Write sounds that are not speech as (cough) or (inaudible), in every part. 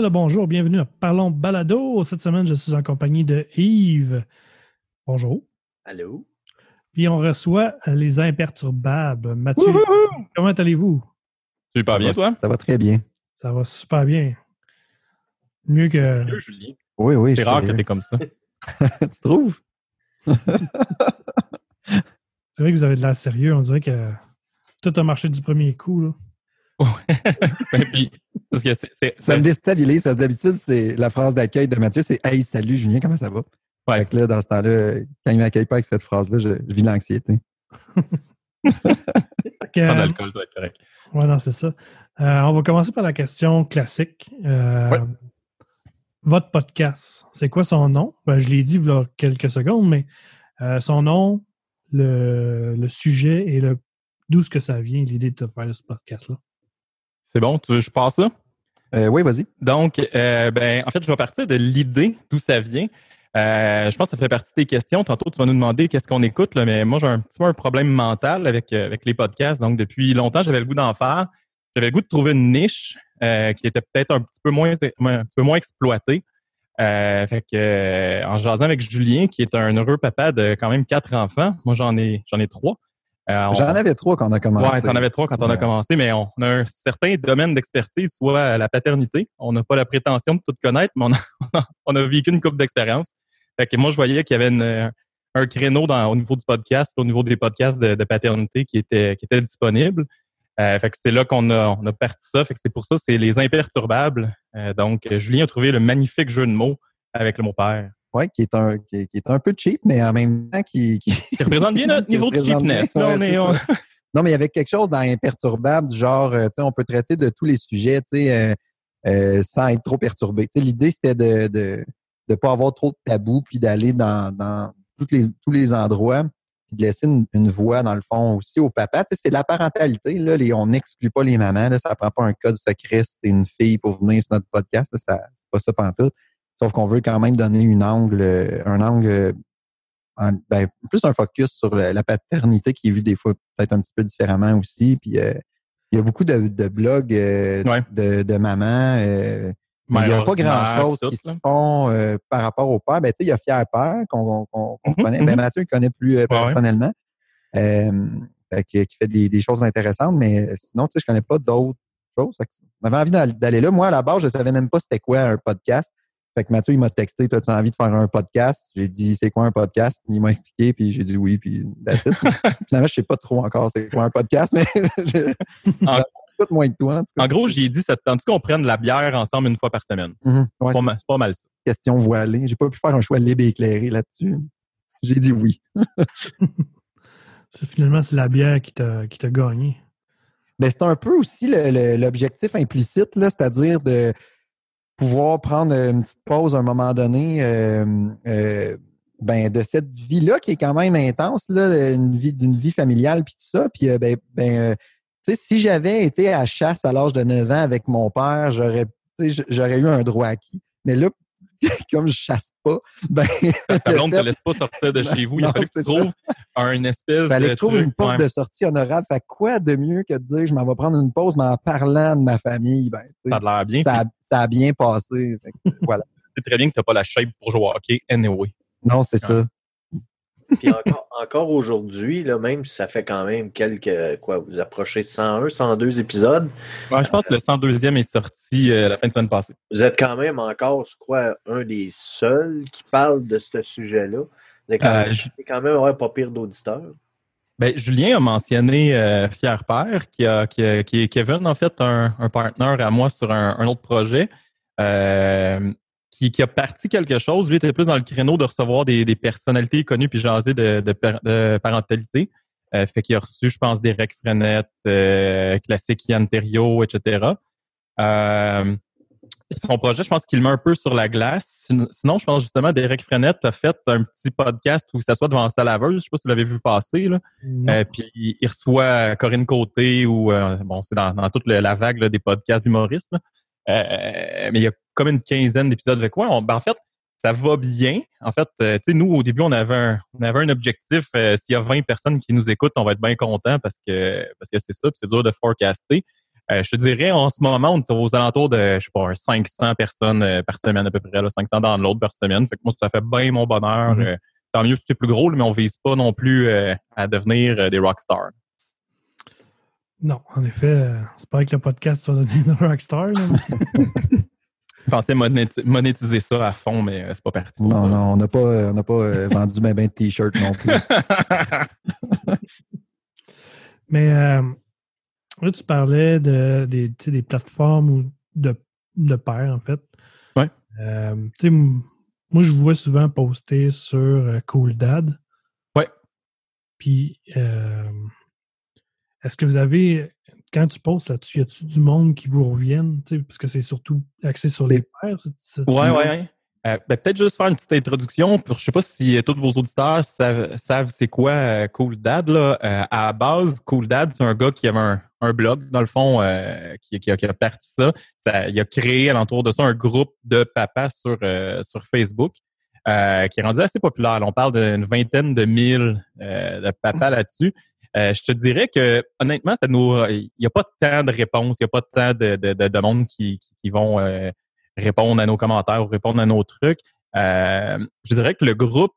Bien le bonjour, bienvenue à Parlons Balado. Cette semaine, je suis en compagnie de Yves. Bonjour. Allô? Puis on reçoit les imperturbables. Mathieu, comment allez-vous? Super bien, toi? Ça va très bien. Ça va super bien. Mieux que. Mieux, Julien? Oui, oui. C'est rare que t'es comme ça. (laughs) (laughs) tu trouves? C'est vrai que vous avez de l'air sérieux. On dirait que tout a marché du premier coup. Là. (laughs) Ben, puis, parce que Ça me déstabilise parce que d'habitude, c'est la phrase d'accueil de Mathieu, c'est Hey, salut Julien, comment ça va? Ouais. Fait que là, dans ce temps-là, quand il ne m'accueille pas avec cette phrase-là, je, je vis l'anxiété. (laughs) De euh, l'alcool, ça va être correct. ouais, non, c'est ça. Euh, on va commencer par la question classique. Euh, Ouais. Votre podcast, c'est quoi son nom? Ben, je l'ai dit il y a quelques secondes, mais euh, son nom, le, le sujet et le d'où ce que ça vient, l'idée de faire ce podcast-là? C'est bon, tu veux que je passe là? Euh, oui, vas-y. Donc, euh, ben, en fait, je vais partir de l'idée d'où ça vient. Euh, je pense que ça fait partie de tes questions. Tantôt, tu vas nous demander qu'est-ce qu'on écoute, là, mais moi, j'ai un petit peu un problème mental avec, avec les podcasts. Donc, depuis longtemps, j'avais le goût d'en faire. J'avais le goût de trouver une niche qui était peut-être un petit peu moins, un petit peu moins exploitée. Fait que, en jasant avec Julien, qui est un heureux papa de quand même quatre enfants, moi j'en ai j'en ai trois. On- J'en avais trois quand on a commencé. Ouais, t'en avais trois quand on a commencé, mais on a un certain domaine d'expertise, soit la paternité. On n'a pas la prétention de tout connaître, mais on a, (laughs) on a vécu une couple d'expérience. Fait que moi, je voyais qu'il y avait une- un créneau dans, au niveau du podcast, au niveau des podcasts de, de paternité qui était, qui était disponible. Euh, fait que c'est là qu'on a, on a parti ça. Fait que c'est pour ça, c'est les imperturbables. Euh, donc, Julien a trouvé le magnifique jeu de mots avec le mot père. Ouais, qui est, un, qui, est, qui est un peu cheap, mais en même temps qui. qui- Qui représente bien notre (laughs) niveau de bien, cheapness. Ouais, on est, c'est on-. (laughs) Non, mais il y avait quelque chose dans imperturbable, du genre, euh, tu sais, on peut traiter de tous les sujets, tu sais, euh, euh, sans être trop perturbé. Tu sais, l'idée, c'était de de de pas avoir trop de tabous, puis d'aller dans, dans toutes les, tous les endroits, puis de laisser une, une voix, dans le fond, aussi au papa. Tu sais, c'est de la parentalité, là, les, on n'exclut pas les mamans, là, ça prend pas un code secret si t'es une fille pour venir sur notre podcast, là, ça, c'est pas ça pantoute. Sauf qu'on veut quand même donner une angle, euh, un angle euh, en- ben, plus un focus sur la, la paternité qui est vue des fois peut-être un petit peu différemment aussi. Puis euh, il y a beaucoup de, de blogs euh, Ouais. de, de mamans. euh, mais il n'y a pas grand-chose qui se font euh, par rapport au père. Ben, tu sais, il y a Fier Père qu'on Mhm, connaît. mhm. Ben, Mathieu, il connaît plus euh, personnellement. Euh, fait qui fait des, des choses intéressantes, mais sinon, tu sais, je connais pas d'autres choses. Avait envie d'al- d'aller là. Moi, à la base, je savais même pas c'était quoi un podcast. Fait que Mathieu, il m'a texté, toi, tu as envie de faire un podcast? J'ai dit, c'est quoi un podcast? Il m'a expliqué, puis j'ai dit oui, puis that's it. (laughs) Finalement, je sais pas trop encore c'est quoi un podcast, mais (laughs) je- En- moins que toi, en tout cas. En gros, j'ai dit, ça te tente qu'on prenne la bière ensemble une fois par semaine? Mhm. Ouais, C'est pas, mal, c'est pas mal ça. question voilée. J'ai pas pu faire un choix libre et éclairé là-dessus. J'ai dit oui. (laughs) C'est finalement c'est la bière qui t'a qui t'a gagné. Ben, c'est un peu aussi l'objectif implicite, là, c'est-à-dire de pouvoir prendre une petite pause à un moment donné euh, euh, ben, de cette vie-là qui est quand même intense, là, vie d'une vie familiale puis tout ça. Puis euh, ben, ben euh, si j'avais été à chasse à l'âge de 9 ans avec mon père, j'aurais j'aurais eu un droit acquis. Mais là, (laughs) comme je chasse pas, (laughs) ben Ta blonde ne te fait- laisse pas sortir de (laughs) chez vous. Il fallu que tu trouves un espèce Fallait de que je trouve truc, une porte ouais. de sortie honorable. Fait quoi de mieux que de dire je m'en vais prendre une pause, mais en parlant de ma famille, ben, Ça a l'air bien. ça, a, ça a bien passé. Fait que, voilà. C'est très bien que tu n'as pas la shape pour jouer au hockey anyway. Non, c'est ça. Puis encore, encore aujourd'hui, même si ça fait quand même quelques, quoi, vous approchez 101, 102 épisodes, Ouais, je pense que le 102e est sorti euh, la fin de semaine passée. vous êtes quand même encore, je crois, un des seuls qui parle de ce sujet-là. Vous êtes quand, Euh, même, je- quand même ouais, pas pire d'auditeurs. Ben, Julien a mentionné euh, Fier Père, qui, a, qui, a- qui est Kevin, en fait, un, un partenaire à moi sur un, un autre projet, euh, qui, qui a parti quelque chose. Lui était plus dans le créneau de recevoir des, des personnalités connues puis jaser de, de, par- de parentalité. Euh, fait qu'il a reçu, je pense, Derek Frenette, euh, classique Yann Terriot, etc. Euh, son projet, je pense qu'il le met un peu sur la glace. Sin- Sinon, je pense justement, Derek Frenette a fait un petit podcast où il s'assoit devant sa laveuse. Je sais pas si vous l'avez vu passer. Là. Euh, puis il reçoit Corinne Côté ou euh, bon, c'est dans, dans toute le- la vague là, des podcasts d'humoristes. Euh, mais il y a comme une quinzaine d'épisodes avec quoi. Ben, en fait, ça va bien. En fait, euh, tu sais, nous, au début, on avait un, on avait un objectif. euh, S'il y a 20 personnes qui nous écoutent, on va être bien content parce que parce que c'est ça, puis c'est dur de forecaster. Euh, je te dirais, en ce moment, on est aux alentours de, je sais pas, 500 personnes par semaine à peu près, là, 500 dans l'autre par semaine. Fait que moi, ça fait bien mon bonheur. Mhm. Euh, tant mieux si c'est plus gros, mais on vise pas non plus à devenir des rockstars. Non, en effet, c'est pas que le podcast soit devenu une rockstar. (laughs) Je pensais monéti- monétiser ça à fond, mais euh, c'est pas parti. Non, non, on n'a pas, euh, on n'a pas euh, (laughs) vendu ben, ben de t-shirts non plus. (laughs) Mais euh, là, tu parlais de, des, des plateformes ou de, de pairs, en fait. Ouais. Euh, tu sais, m- moi, je vous vois souvent poster sur euh, Cool Dad. Ouais. Puis, euh, est-ce que vous avez, quand tu postes là-dessus, y a-tu du monde qui vous revienne? Tu sais, Parce que c'est surtout axé sur les Ouais, ouais, ouais. Euh, ben, peut-être juste faire une petite introduction. Pour, je sais pas si euh, tous vos auditeurs savent, savent c'est quoi euh, Cool Dad. Là. Euh, à la base, Cool Dad, c'est un gars qui avait un, un blog, dans le fond, euh, qui, qui a, qui a parti ça. ça. Il a créé alentour de ça un groupe de papas sur, euh, sur Facebook euh, qui est rendu assez populaire. On parle d'une vingtaine de mille euh, de papas là-dessus. Euh, je te dirais que honnêtement, ça nous, il n'y a pas tant de réponses, il n'y a pas tant de, de, de, qui, qui- vont euh, répondre à nos commentaires ou répondre à nos trucs. Euh, je dirais que le groupe,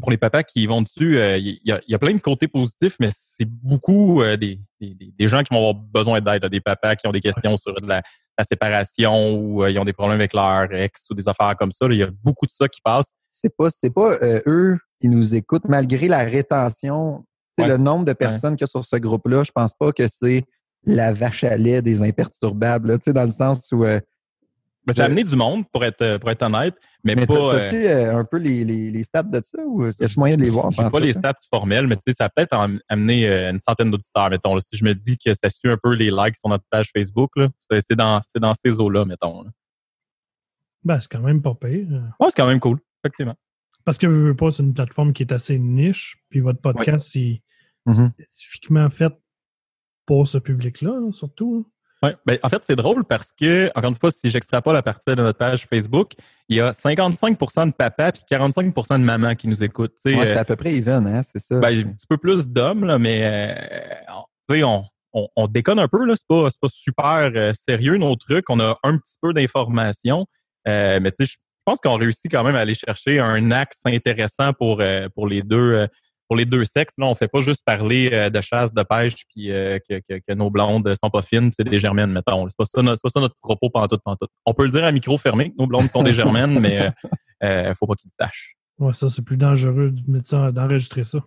pour les papas qui vont dessus, euh, il y, a, plein de côtés positifs, mais c'est beaucoup euh, des, des, des gens qui vont avoir besoin d'aide, des papas qui ont des questions sur la, séparation ou euh, ils ont des problèmes avec leur ex ou des affaires comme ça. Il y a beaucoup de ça qui passe. c'est pas, c'est pas euh, eux qui nous écoutent, malgré la rétention. Ouais. Le nombre de personnes qu'il y a sur ce groupe-là, je pense pas que c'est la vache à lait des imperturbables, là, tu sais, dans le sens où. euh, Mais ça a amené du monde, pour être, pour être honnête, mais, mais pas. t'as- euh, euh, un peu les, les, les stats de ça ou y a-tu moyen de les voir? Je pas les hein? stats formelles, mais tu sais, ça a peut-être am- amené euh, une centaine d'auditeurs, mettons. là. Si je me dis que ça suit un peu les likes sur notre page Facebook, c'est- dans, c'est dans ces eaux-là, mettons. là. Ben, c'est quand même pas pire. euh, Ouais, c'est quand même cool, effectivement. Parce que veux pas, c'est une plateforme qui est assez niche. Puis votre podcast, Mhm. est spécifiquement fait pour ce public-là, là, surtout. Ouais. Ben, en fait, c'est drôle parce que, encore une fois, si j'extrapole à partir de notre page Facebook, il y a 55% de papas puis 45% de mamans qui nous écoutent. Ouais, euh, c'est à peu près even, hein, c'est ça. Ben, un petit peu plus d'hommes, là, mais euh, on- tu sais, on, on, on déconne un peu, là. C'est pas, c'est pas super euh, sérieux, nos trucs. On a un petit peu d'informations. Euh, mais tu sais, je pense qu'on réussit quand même à aller chercher un axe intéressant pour, euh, pour les deux. euh, pour les deux sexes, là, on fait pas juste parler euh, de chasse, de pêche, puis euh, que, que, que nos blondes sont pas fines, c'est des germaines, mettons. C'est pas ça, c'est pas ça notre propos pantoute, pantoute. On peut le dire à micro fermé, que nos blondes sont des germaines, mais euh, (laughs) euh, faut pas qu'ils le sachent. Ouais, ça, c'est plus dangereux de mettre ça- d'enregistrer ça.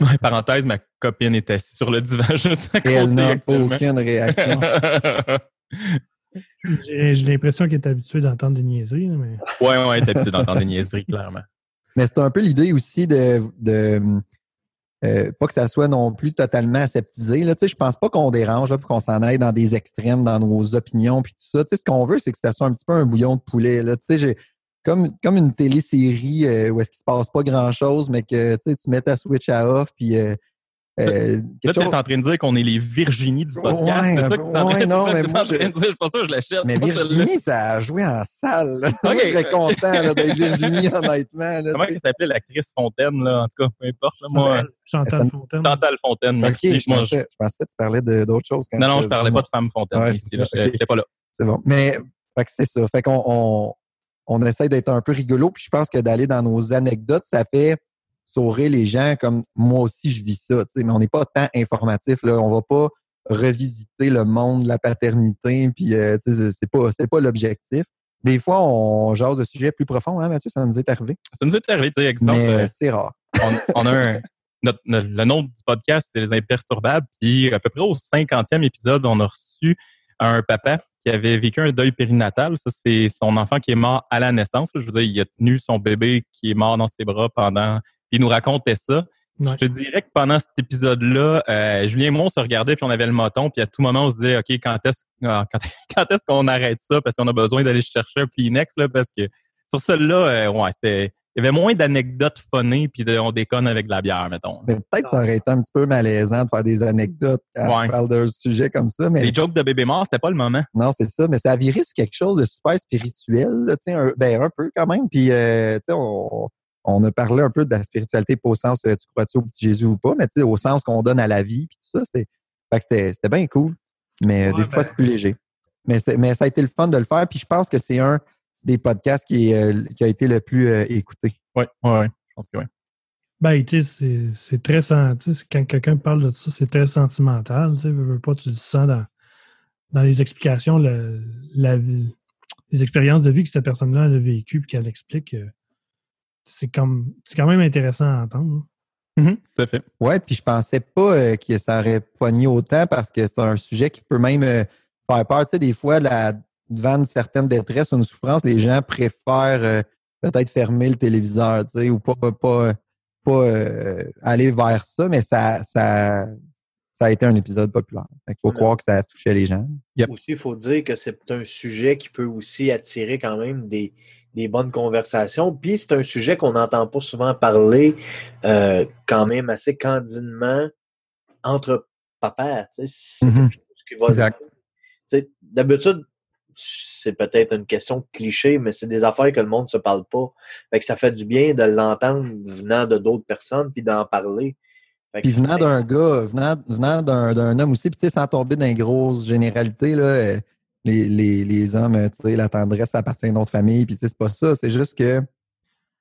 Ouais, parenthèse, ma copine est assise sur le divan (laughs) juste à Et elle côté n'a aucune réaction. (laughs) J'ai l'impression qu'il est habitué d'entendre des niaiseries, mais ouais, ouais, t'es habitué d'entendre des niaiseries, clairement. Mais c'est un peu l'idée aussi de, de euh, pas que ça soit non plus totalement aseptisé. Là, tu sais, je pense pas qu'on dérange là, pour qu'on s'en aille dans des extrêmes, dans nos opinions puis tout ça. Tu sais, ce qu'on veut, c'est que ça soit un petit peu un bouillon de poulet. Là. Tu sais, j'ai comme, comme une télésérie euh, où est-ce qu'il se passe pas grand-chose, mais que tu sais, tu mets ta switch à off puis euh, euh, Là, t'es chose- en train de dire qu'on est les Virginie du podcast. Ouais, c'est ça que t'es en train ouais, de non, mais T'es moi, en train de je- dire, ça, je l'achète. Mais. Virginie, ça a joué en salle. là. Moi, Ok, je serais content là, d'être Virginie, honnêtement. Là, Comment tu elle s'appelait l'actrice Fontaine, là? En tout cas, peu importe. là, moi, Chantal, Fontaine. Chantal Fontaine, merci. je Moi, pensais, je pensais que tu parlais de- d'autres choses. quand Non, non, tu- je parlais pas de femme Fontaine. Ouais, ok. j'étais pas là. C'est bon. Mais fait que c'est ça. Fait qu'on on, on essaie d'être un peu rigolo. Puis je pense que d'aller dans nos anecdotes, ça fait sourire les gens comme moi aussi je vis ça. tu sais, Mais on n'est pas tant informatif. Là. On va pas revisiter le monde de la paternité. Puis euh, c'est pas c'est pas l'objectif. Des fois, on jase de sujets plus profonds, hein, Mathieu, ça nous est arrivé? Ça nous est arrivé, tu sais, exemple, euh, c'est rare. on, on a un, notre, notre- le nom du podcast, c'est Les Imperturbables. Puis à peu près au 50e épisode, on a reçu un papa qui avait vécu un deuil périnatal. Ça, c'est son enfant qui est mort à la naissance. Je veux dire, il a tenu son bébé qui est mort dans ses bras pendant. Puis il nous racontait ça. Ouais. Je te dirais que pendant cet épisode-là, euh, Julien et moi, on se regardait puis on avait le moton. Puis à tout moment, on se disait, OK, quand est-ce ah, quand, (laughs) quand est-ce qu'on arrête ça? Parce qu'on a besoin d'aller chercher un Kleenex. Là, parce que sur celle-là, euh, ouais, c'était. Il y avait moins d'anecdotes funnées puis de, on déconne avec de la bière, mettons. Mais peut-être que ça aurait été un petit peu malaisant de faire des anecdotes quand Ouais. tu parles d'un sujet comme ça. Mais Les jokes de bébé mort, c'était pas le moment. Non, c'est ça, mais ça a viré sur quelque chose de super spirituel, là, tu sais, un, ben, un peu quand même. Puis, euh, tu sais, on, on a parlé un peu de la spiritualité, pas au sens euh, tu crois-tu au petit Jésus ou pas, mais tu sais, au sens qu'on donne à la vie, puis tout ça, c'est, fait que c'était, c'était bien cool. Mais Ouais, des fois, ben- c'est plus léger. Mais, c'est- mais ça a été le fun de le faire. Puis je pense que c'est un des podcasts qui, euh, qui a été le plus euh, écouté. Oui, oui, oui. Je pense que oui. Ben, tu sais, c'est- très sen- tu sais, quand quelqu'un parle de ça, c'est très sentimental. Tu sais, veux, veux pas, tu le sens dans, dans les explications, le- la, vie- les expériences de vie que cette personne-là a vécues puis qu'elle explique. euh, C'est comme c'est quand même intéressant à entendre. Mhm, tout à fait. Ouais, puis je pensais pas euh, que ça aurait poigné autant parce que c'est un sujet qui peut même euh, faire peur. Tu sais, des fois, la, devant une certaine détresse ou une souffrance, les gens préfèrent euh, peut-être fermer le téléviseur, tu sais, ou pas, pas, pas, pas, euh, aller vers ça, mais ça, ça, ça a été un épisode populaire. Il faut croire que ça a touché les gens. Yep. Aussi, il faut dire que c'est un sujet qui peut aussi attirer quand même des, des bonnes conversations. Puis c'est un sujet qu'on n'entend pas souvent parler euh, quand même assez candidement entre papas. tu sais, C'est quelque chose qui va Exact. tu sais, D'habitude, c'est peut-être une question de cliché, mais c'est des affaires que le monde ne se parle pas. Fait que ça fait du bien de l'entendre venant de d'autres personnes puis d'en parler. Puis venant d'un gars, venant, venant d'un, d'un homme aussi, puis tu sais, sans tomber dans les grosses généralités, là, euh, les, les, les hommes, euh, tu sais, la tendresse ça appartient à une autre famille, puis tu sais, c'est pas ça. C'est juste que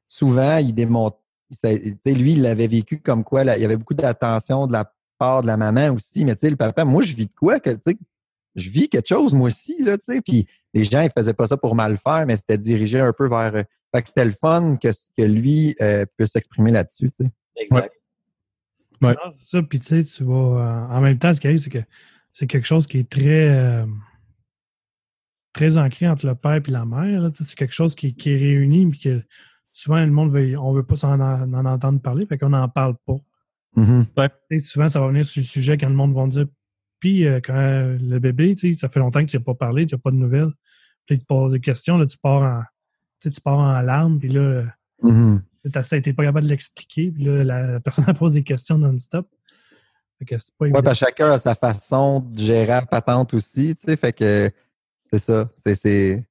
souvent, il démontre. ça- Tu sais, lui, il l'avait vécu comme quoi, là, il y avait beaucoup d'attention de la part de la maman aussi, mais tu sais, le papa, moi, je vis de quoi que, tu sais, je vis quelque chose, moi aussi, là, tu sais, puis les gens, ils faisaient pas ça pour mal faire, mais c'était dirigé un peu vers. euh, Fait que c'était le fun que, que lui euh, puisse s'exprimer là-dessus, tu sais. Exact. Ouais. Non, c'est ça. Puis tu sais, tu vas. euh, en même temps, ce qui arrive, c'est que c'est quelque chose qui est très. Très ancré entre le père et la mère. C'est quelque chose qui, qui est réuni, puis que souvent, le monde veut, on veut pas s'en en, en entendre parler, fait qu'on n'en parle pas. Mhm. Sais, souvent, ça va venir sur le sujet quand le monde va dire Puis, euh, quand le bébé, tu sais, ça fait longtemps que tu n'as pas parlé, tu n'as pas de nouvelles. Puis, tu poses des questions, là, tu pars en, tu pars en larmes, puis là, tu n'es pas capable de l'expliquer, puis là, la (laughs) personne pose des questions non-stop. Fait que c'est pas Ouais, évident. parce que chacun a sa façon de gérer la patente aussi, tu sais, fait que c'est ça. C'est,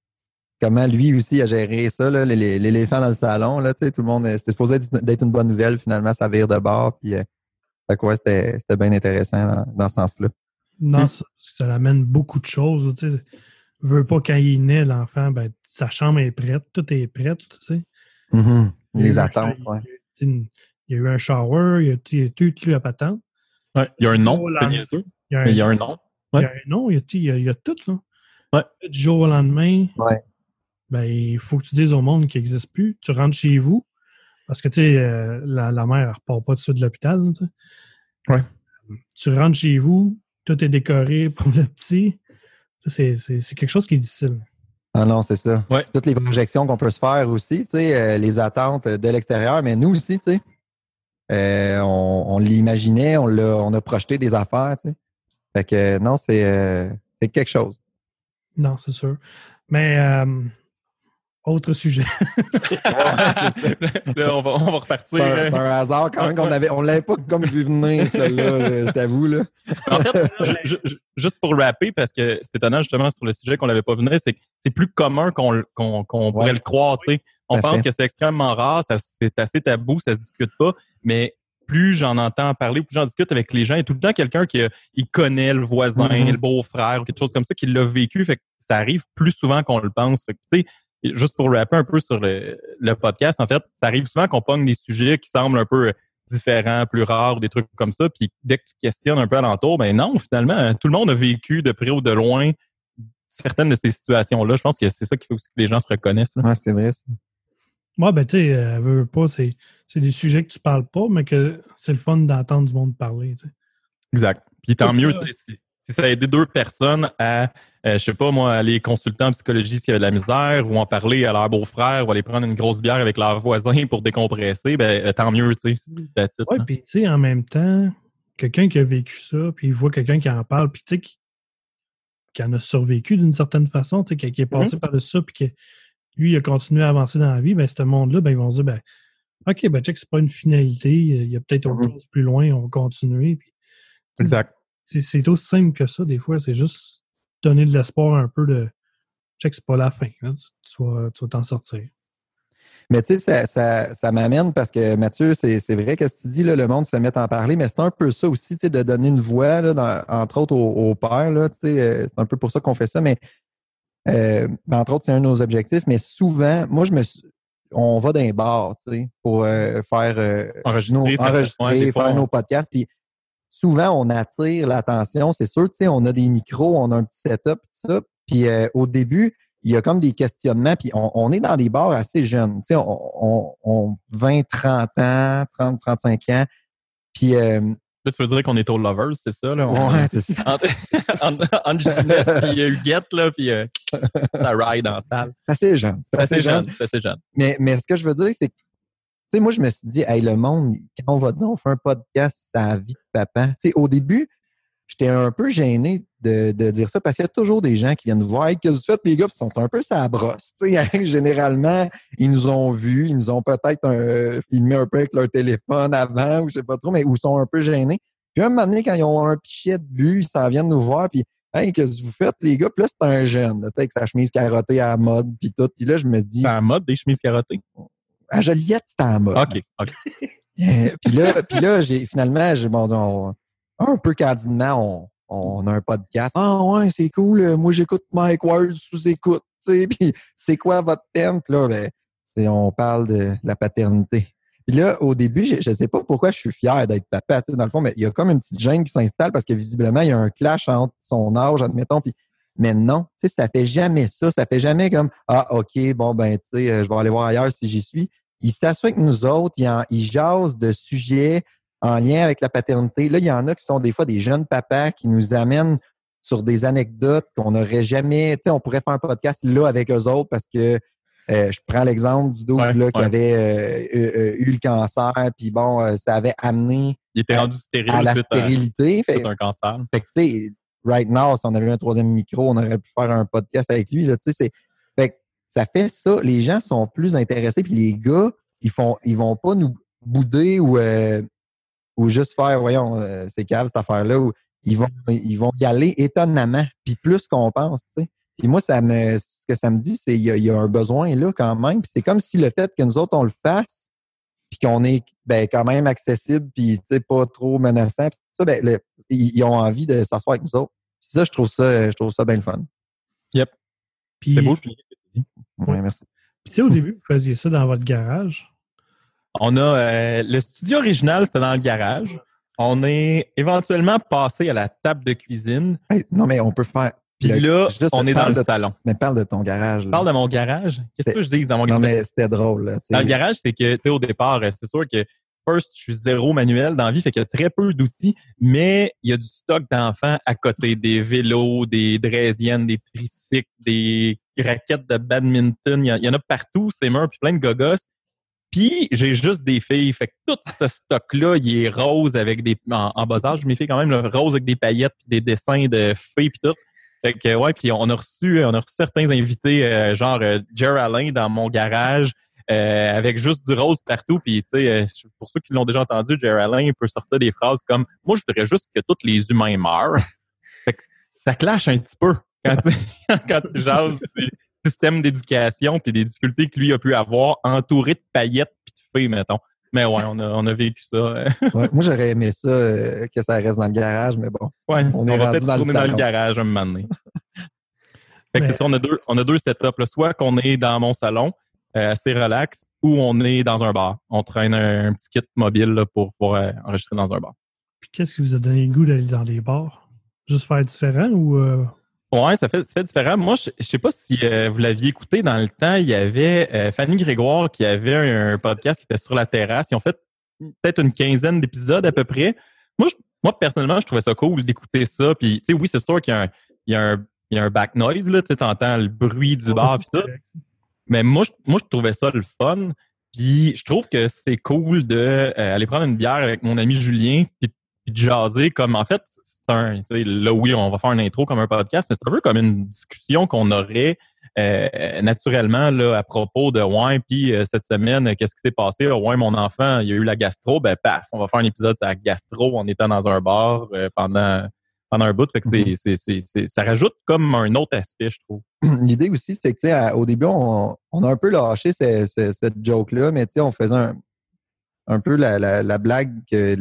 comment lui aussi a géré ça, l'éléphant dans le salon, là, tout le monde, euh, c'était supposé être- d'être une bonne nouvelle, finalement, ça vire de bord, puis euh, fait que ouais, c'était, bien intéressant dans, dans ce sens-là. Non, Hmm. ça, ça amène beaucoup de choses. Tu sais. Veux pas quand il naît, l'enfant, ben, sa chambre est prête, tout est prêt, tu sais. Mhm. Il y a eu Les un attentes, ouais. Il il y a eu un shower, il y a, il y a tout eu la patente. Ouais, il y a un nom, Oh, c'est niaiseux, Il y a un, mais il y a un nom. il y a un nom, il y a, il y a, il y a tout, là. Ouais. Du jour au lendemain, Ouais. ben, il faut que tu dises au monde qu'il n'existe plus. Tu rentres chez vous, parce que, tu sais, euh, la, la mère, elle repart pas dessus de l'hôpital, tu sais. Ouais. Tu rentres chez vous, tout est décoré (laughs) pour le petit. C'est quelque chose qui est difficile. Ah non, c'est ça. Ouais. Toutes les projections qu'on peut se faire aussi, tu sais, euh, les attentes de l'extérieur, mais nous aussi, tu sais, euh, on, on l'imaginait, on l'a, on a projeté des affaires, tu sais. Fait que euh, non, c'est, euh, c'est quelque chose. Non, c'est sûr. Mais euh, autre sujet. (laughs) Là, on, va, on va repartir. C'est un, hasard quand même qu'on avait, on l'avait pas comme vu venir, celle-là, là, je t'avoue, là. En fait, ju- ju- juste pour rapper, parce que c'est étonnant justement sur le sujet qu'on l'avait pas venu, c'est que c'est plus commun qu'on pourrait Ouais. le croire. On pense fait. que c'est extrêmement rare, ça- c'est assez tabou, ça se discute pas, mais plus j'en entends parler, plus j'en discute avec les gens, il y a tout le temps quelqu'un qui euh, il connaît le voisin, Mhm. le beau-frère ou quelque chose comme ça, qui l'a vécu. Fait que ça arrive plus souvent qu'on le pense. Fait que, tu sais, juste pour rapper un peu sur le, le podcast, en fait, ça arrive souvent qu'on pogne des sujets qui semblent un peu différents, plus rares, ou des trucs comme ça. Puis dès que tu questionnes un peu alentour, ben non, finalement, tout le monde a vécu de près ou de loin certaines de ces situations-là. Je pense que c'est ça qu'il faut aussi que les gens se reconnaissent. là. Ouais, c'est vrai, ça. Moi, ben, tu sais, euh, veux, pas, c'est c'est des sujets que tu parles pas, mais que c'est le fun d'entendre du monde parler. Exact. Puis tant mieux, ça. tu sais, si, si ça a aidé deux personnes à, euh, je sais pas moi, aller consulter en psychologie s'il y avait de la misère, ou en parler à leur beau-frère, ou aller prendre une grosse bière avec leur voisin pour décompresser, ben euh, tant mieux, tu sais. Ouais, là. puis tu sais, en même temps, quelqu'un qui a vécu ça, puis il voit quelqu'un qui en parle, puis tu sais, qui, qui en a survécu d'une certaine façon, tu sais, qui, qui est passé Mm-hmm. par ça, puis que lui, il a continué à avancer dans la vie, ben, ce monde-là, ben, ils vont se dire, ben, OK, ben, check, c'est pas une finalité, il y a peut-être autre Mhm. chose plus loin, on va continuer. Puis, Exact. c'est aussi simple que ça, des fois, c'est juste donner de l'espoir un peu de check, c'est pas la fin, hein, tu, tu vas t'en sortir. Mais tu sais, ça, ça, ça m'amène parce que Mathieu, c'est vrai que ce que tu dis, là, le monde se met à en parler, mais c'est un peu ça aussi, tu sais, de donner une voix, là, dans- entre autres aux, aux pères. Là, tu sais, euh, c'est un peu pour ça qu'on fait ça, mais euh, ben, entre autres, c'est un de nos objectifs. Mais souvent, moi, je me suis- on va dans les bars, tu sais, pour euh, faire euh, Enregistrer, nos- enregistrer, ouais, faire nos podcasts. Puis souvent, on attire l'attention. C'est sûr, tu sais, on a des micros, on a un petit setup, tout ça. Puis euh, au début, il y a comme des questionnements. Puis on, on est dans des bars assez jeunes, tu sais, on, on, on 20, 30 ans, 30, 35 ans. Puis euh, Là, tu veux dire qu'on est all lovers, c'est ça? Là? On- ouais, c'est ça. (laughs) entre, entre, Ginette et euh, Huguette, là, puis euh, (laughs) ça ride en salle. C'est assez jeune. C'est assez assez jeune. jeune. C'est assez jeune. Mais, mais ce que je veux dire, c'est que, tu sais, moi, je me suis dit, hey, le monde, quand on va dire, on fait un podcast, ça vie de papa. Tu sais, au début, j'étais un peu gêné de, de dire ça parce qu'il y a toujours des gens qui viennent nous voir, qu'est-ce que vous faites, les gars, ils sont un peu sa brosse. (laughs) Généralement, ils nous ont vus, ils nous ont peut-être euh, filmé un peu avec leur téléphone avant, ou je sais pas trop, mais ou sont un peu gênés. Puis un moment donné, quand ils ont un pichet de but, ils s'en viennent nous voir, puis Hey, qu'est-ce que vous faites, les gars? Puis là, c'est un jeune, là, tu sais, avec sa chemise carottée à la mode, puis tout. Puis là, je me dis, C'est en mode des chemises carottées. à Joliette, c'était en mode. OK. OK. (laughs) Euh, puis là, puis là j'ai finalement, j'ai bon, on- un peu candidement, on, on a un podcast. Ah ouais, c'est cool. euh, Moi, j'écoute Mike Ward sous écoute. (laughs) Puis c'est quoi votre thème? Puis là, ben, on parle de la paternité. Puis là, au début, je, je sais pas pourquoi je suis fier d'être papa, tu sais, dans le fond, mais il y a comme une petite gêne qui s'installe parce que visiblement, il y a un clash entre son âge, admettons, puis mais non, tu sais, ça fait jamais ça. Ça fait jamais comme Ah, OK, bon, ben, tu sais, euh, je vais aller voir ailleurs si j'y suis. Il s'assoit avec nous autres, il, en, il jase de sujets en lien avec la paternité. Là, il y en a qui sont des fois des jeunes papas qui nous amènent sur des anecdotes qu'on n'aurait jamais. Tu sais, on pourrait faire un podcast là avec eux autres parce que euh, je prends l'exemple du dos Ouais, là, qui avait euh, euh, eu le cancer, puis bon, ça avait amené Il était rendu stérile à la suite à, stérilité. Fait, un cancer. fait que, tu sais, right now, si on avait eu un troisième micro, on aurait pu faire un podcast avec lui. Là, tu sais, c'est, fait que ça fait ça. Les gens sont plus intéressés. Puis les gars, ils font, ils vont pas nous bouder ou, ou juste faire, voyons, euh, c'est cave cette affaire-là. Ou ils vont, ils vont y aller étonnamment. Puis plus qu'on pense, tu sais. Puis moi, ça me, ce que ça me dit, c'est qu'il y, a- il y a un besoin là quand même. Puis c'est comme si le fait que nous autres, on le fasse, puis qu'on est ben, quand même accessible, puis tu sais, pas trop menaçant, puis ça, ben, le- ils, ils ont envie de s'asseoir avec nous autres. Puis ça, je trouve ça, je trouve ça bien le fun. Puis, C'est beau, je te dis. Ouais, merci. puis tu sais, au début, vous faisiez ça dans votre garage? On a euh, le studio original, c'était dans le garage. On est éventuellement passé à la table de cuisine. Hey, non, mais on peut faire. Puis là, juste on est dans le de- salon. Mais parle de ton garage. Là. parle de mon garage? Qu'est-ce que je dis dans mon Non, garage? mais c'était drôle. Là. Dans le garage, c'est que, tu sais, au départ, euh, c'est sûr que first, je suis zéro manuel dans la vie, fait qu'il y a très peu d'outils, mais il y a du stock d'enfants à côté, des vélos, des draisiennes, des tricycles, des raquettes de badminton, il y, en- a partout, c'est murs, puis plein de gogos. Puis j'ai juste des filles, fait que tout ce stock-là, il est rose avec des en, en bas âge, mes filles quand même, là, rose avec des paillettes, puis des dessins de filles, puis tout. Fait que ouais, puis on a reçu, on a reçu certains invités, euh, genre euh, Jer Alain dans mon garage, euh, avec juste du rose partout. Puis, tu sais, euh, pour ceux qui l'ont déjà entendu, Jerry Alain peut sortir des phrases comme « Moi, je voudrais juste que tous les humains meurent. » Fait que ça clash un petit peu quand tu, (laughs) quand tu jases système d'éducation puis des difficultés que lui a pu avoir entouré de paillettes puis de filles, mettons. Mais ouais, on a, on a vécu ça. euh, (laughs) Ouais, moi, j'aurais aimé ça, euh, que ça reste dans le garage, mais bon. Ouais, On on, est va rendu peut-être dans dans le garage un moment donné. (laughs) fait que Mais- c'est ça, on a deux, on a deux setups. Là. Soit qu'on est dans mon salon, euh, assez relax, ou on est dans un bar. On traîne un, un petit kit mobile là, pour pouvoir euh, enregistrer dans un bar. Puis qu'est-ce qui vous a donné le goût d'aller dans les bars? Juste faire différent ou. Ouais, ça fait, ça fait différent. Moi, je, je sais pas si euh, vous l'aviez écouté dans le temps, il y avait euh, Fanny Grégoire qui avait un, un podcast qui était sur la terrasse. Ils ont fait peut-être une quinzaine d'épisodes à peu près. Moi, je- moi personnellement, je trouvais ça cool d'écouter ça. Puis, tu sais, oui, c'est sûr qu'il y a un, il y a un, il y a un back noise, là, tu sais, t'entends le bruit du bar puis tout. Mais moi, je, moi, je trouvais ça le fun. Puis je trouve que c'est cool de euh, aller prendre une bière avec mon ami Julien puis, puis de jaser comme en fait, c'est un. Là, oui, on va faire une intro comme un podcast, mais c'est un peu comme une discussion qu'on aurait euh, naturellement là, à propos de Ouais, puis euh, cette semaine, euh, qu'est-ce qui s'est passé? Ah, Ouais, mon enfant, il y a eu la gastro, ben paf, on va faire un épisode sur la gastro en étant dans un bar pendant pendant un bout. Fait que Mhm. c'est, c'est, c'est, ça rajoute comme un autre aspect, je trouve. (clears throat) L'idée aussi, c'est que, au début, on, on a un peu lâché ce- ce- cette joke-là, mais on faisait un, un peu la, la, la blague que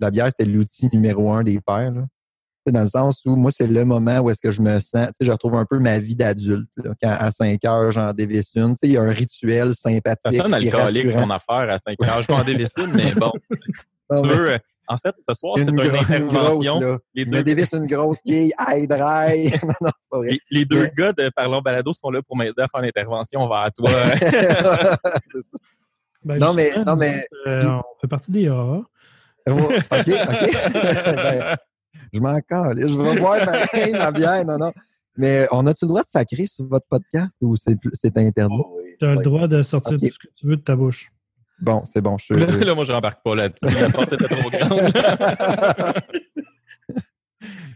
la bière, c'était l'outil numéro un des pères. Là. Dans le sens où moi, c'est le moment où est-ce que je me sens, tu sais, je retrouve un peu ma vie d'adulte. là. Quand à 5 heures, j'en dévisse une. Tu sais, il y a un rituel Ça sympathique. sonne et alcoolique, ton affaire à 5 heures. Je vais en dévissine, mais bon. (laughs) Non, tu mais veux, euh, en fait, ce soir, c'est une, une gro- une grosse, intervention. là. Les Je me deux, dévisse une grosse quille, dry. (laughs) non, non, c'est pas vrai. les, les deux Mais- gars de Parlons Balado sont là pour m'aider à faire l'intervention vers toi. (laughs) Ben, Non, mais- non, mais- autres, euh, on fait partie des AA. Oh, OK, OK. (laughs) Ben, je m'en calais. Je vais boire pareil ma bière. Non, non. Mais on a-tu le droit de sacrer sur votre podcast ou c'est interdit? Oh, oui. Tu as le droit de sortir tout ce que tu veux de ta bouche. Bon, c'est bon. Je, (laughs) là, là, moi, je n'embarque pas là-dessus. La porte était trop grande. (laughs)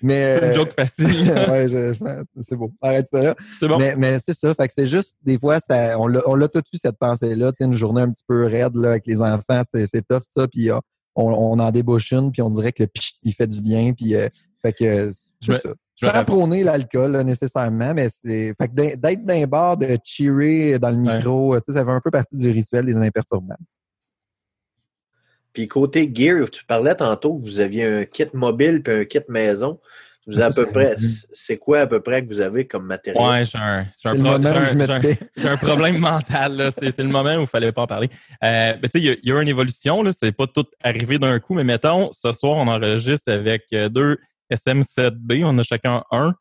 mais C'est une euh, joke facile. ouais, je- je- c'est bon. Arrête ça là. C'est bon. Mais, mais c'est ça. Fait que c'est juste, des fois, ça, on l'a on l'a tout eu, cette pensée-là. Tu sais, une journée un petit peu raide là, avec les enfants, c'est c'est tough, ça. Puis euh, on, on en débouche une, puis on dirait que le pich, il fait du bien. Puis, euh, fait que Je c'est me- ça. je me Sans prôner l'alcool, là, nécessairement, mais c'est. Fait que d'être dans un bar, de cheerer dans le micro, tu sais, ça fait un peu partie du rituel des imperturbables. Puis côté gear, tu parlais tantôt que vous aviez un kit mobile puis un kit maison. Vous avez à peu c'est près, c'est quoi à peu près que vous avez comme matériel? Ouais, j'ai un, j'ai un, pro- un- un- problème (laughs) mental. là. C'est, le moment où il fallait pas en parler. Euh, ben, tu sais, il y a- il y, a une évolution. Là. C'est pas tout arrivé d'un coup, mais mettons, ce soir, on enregistre avec euh, deux SM7B. On a chacun un.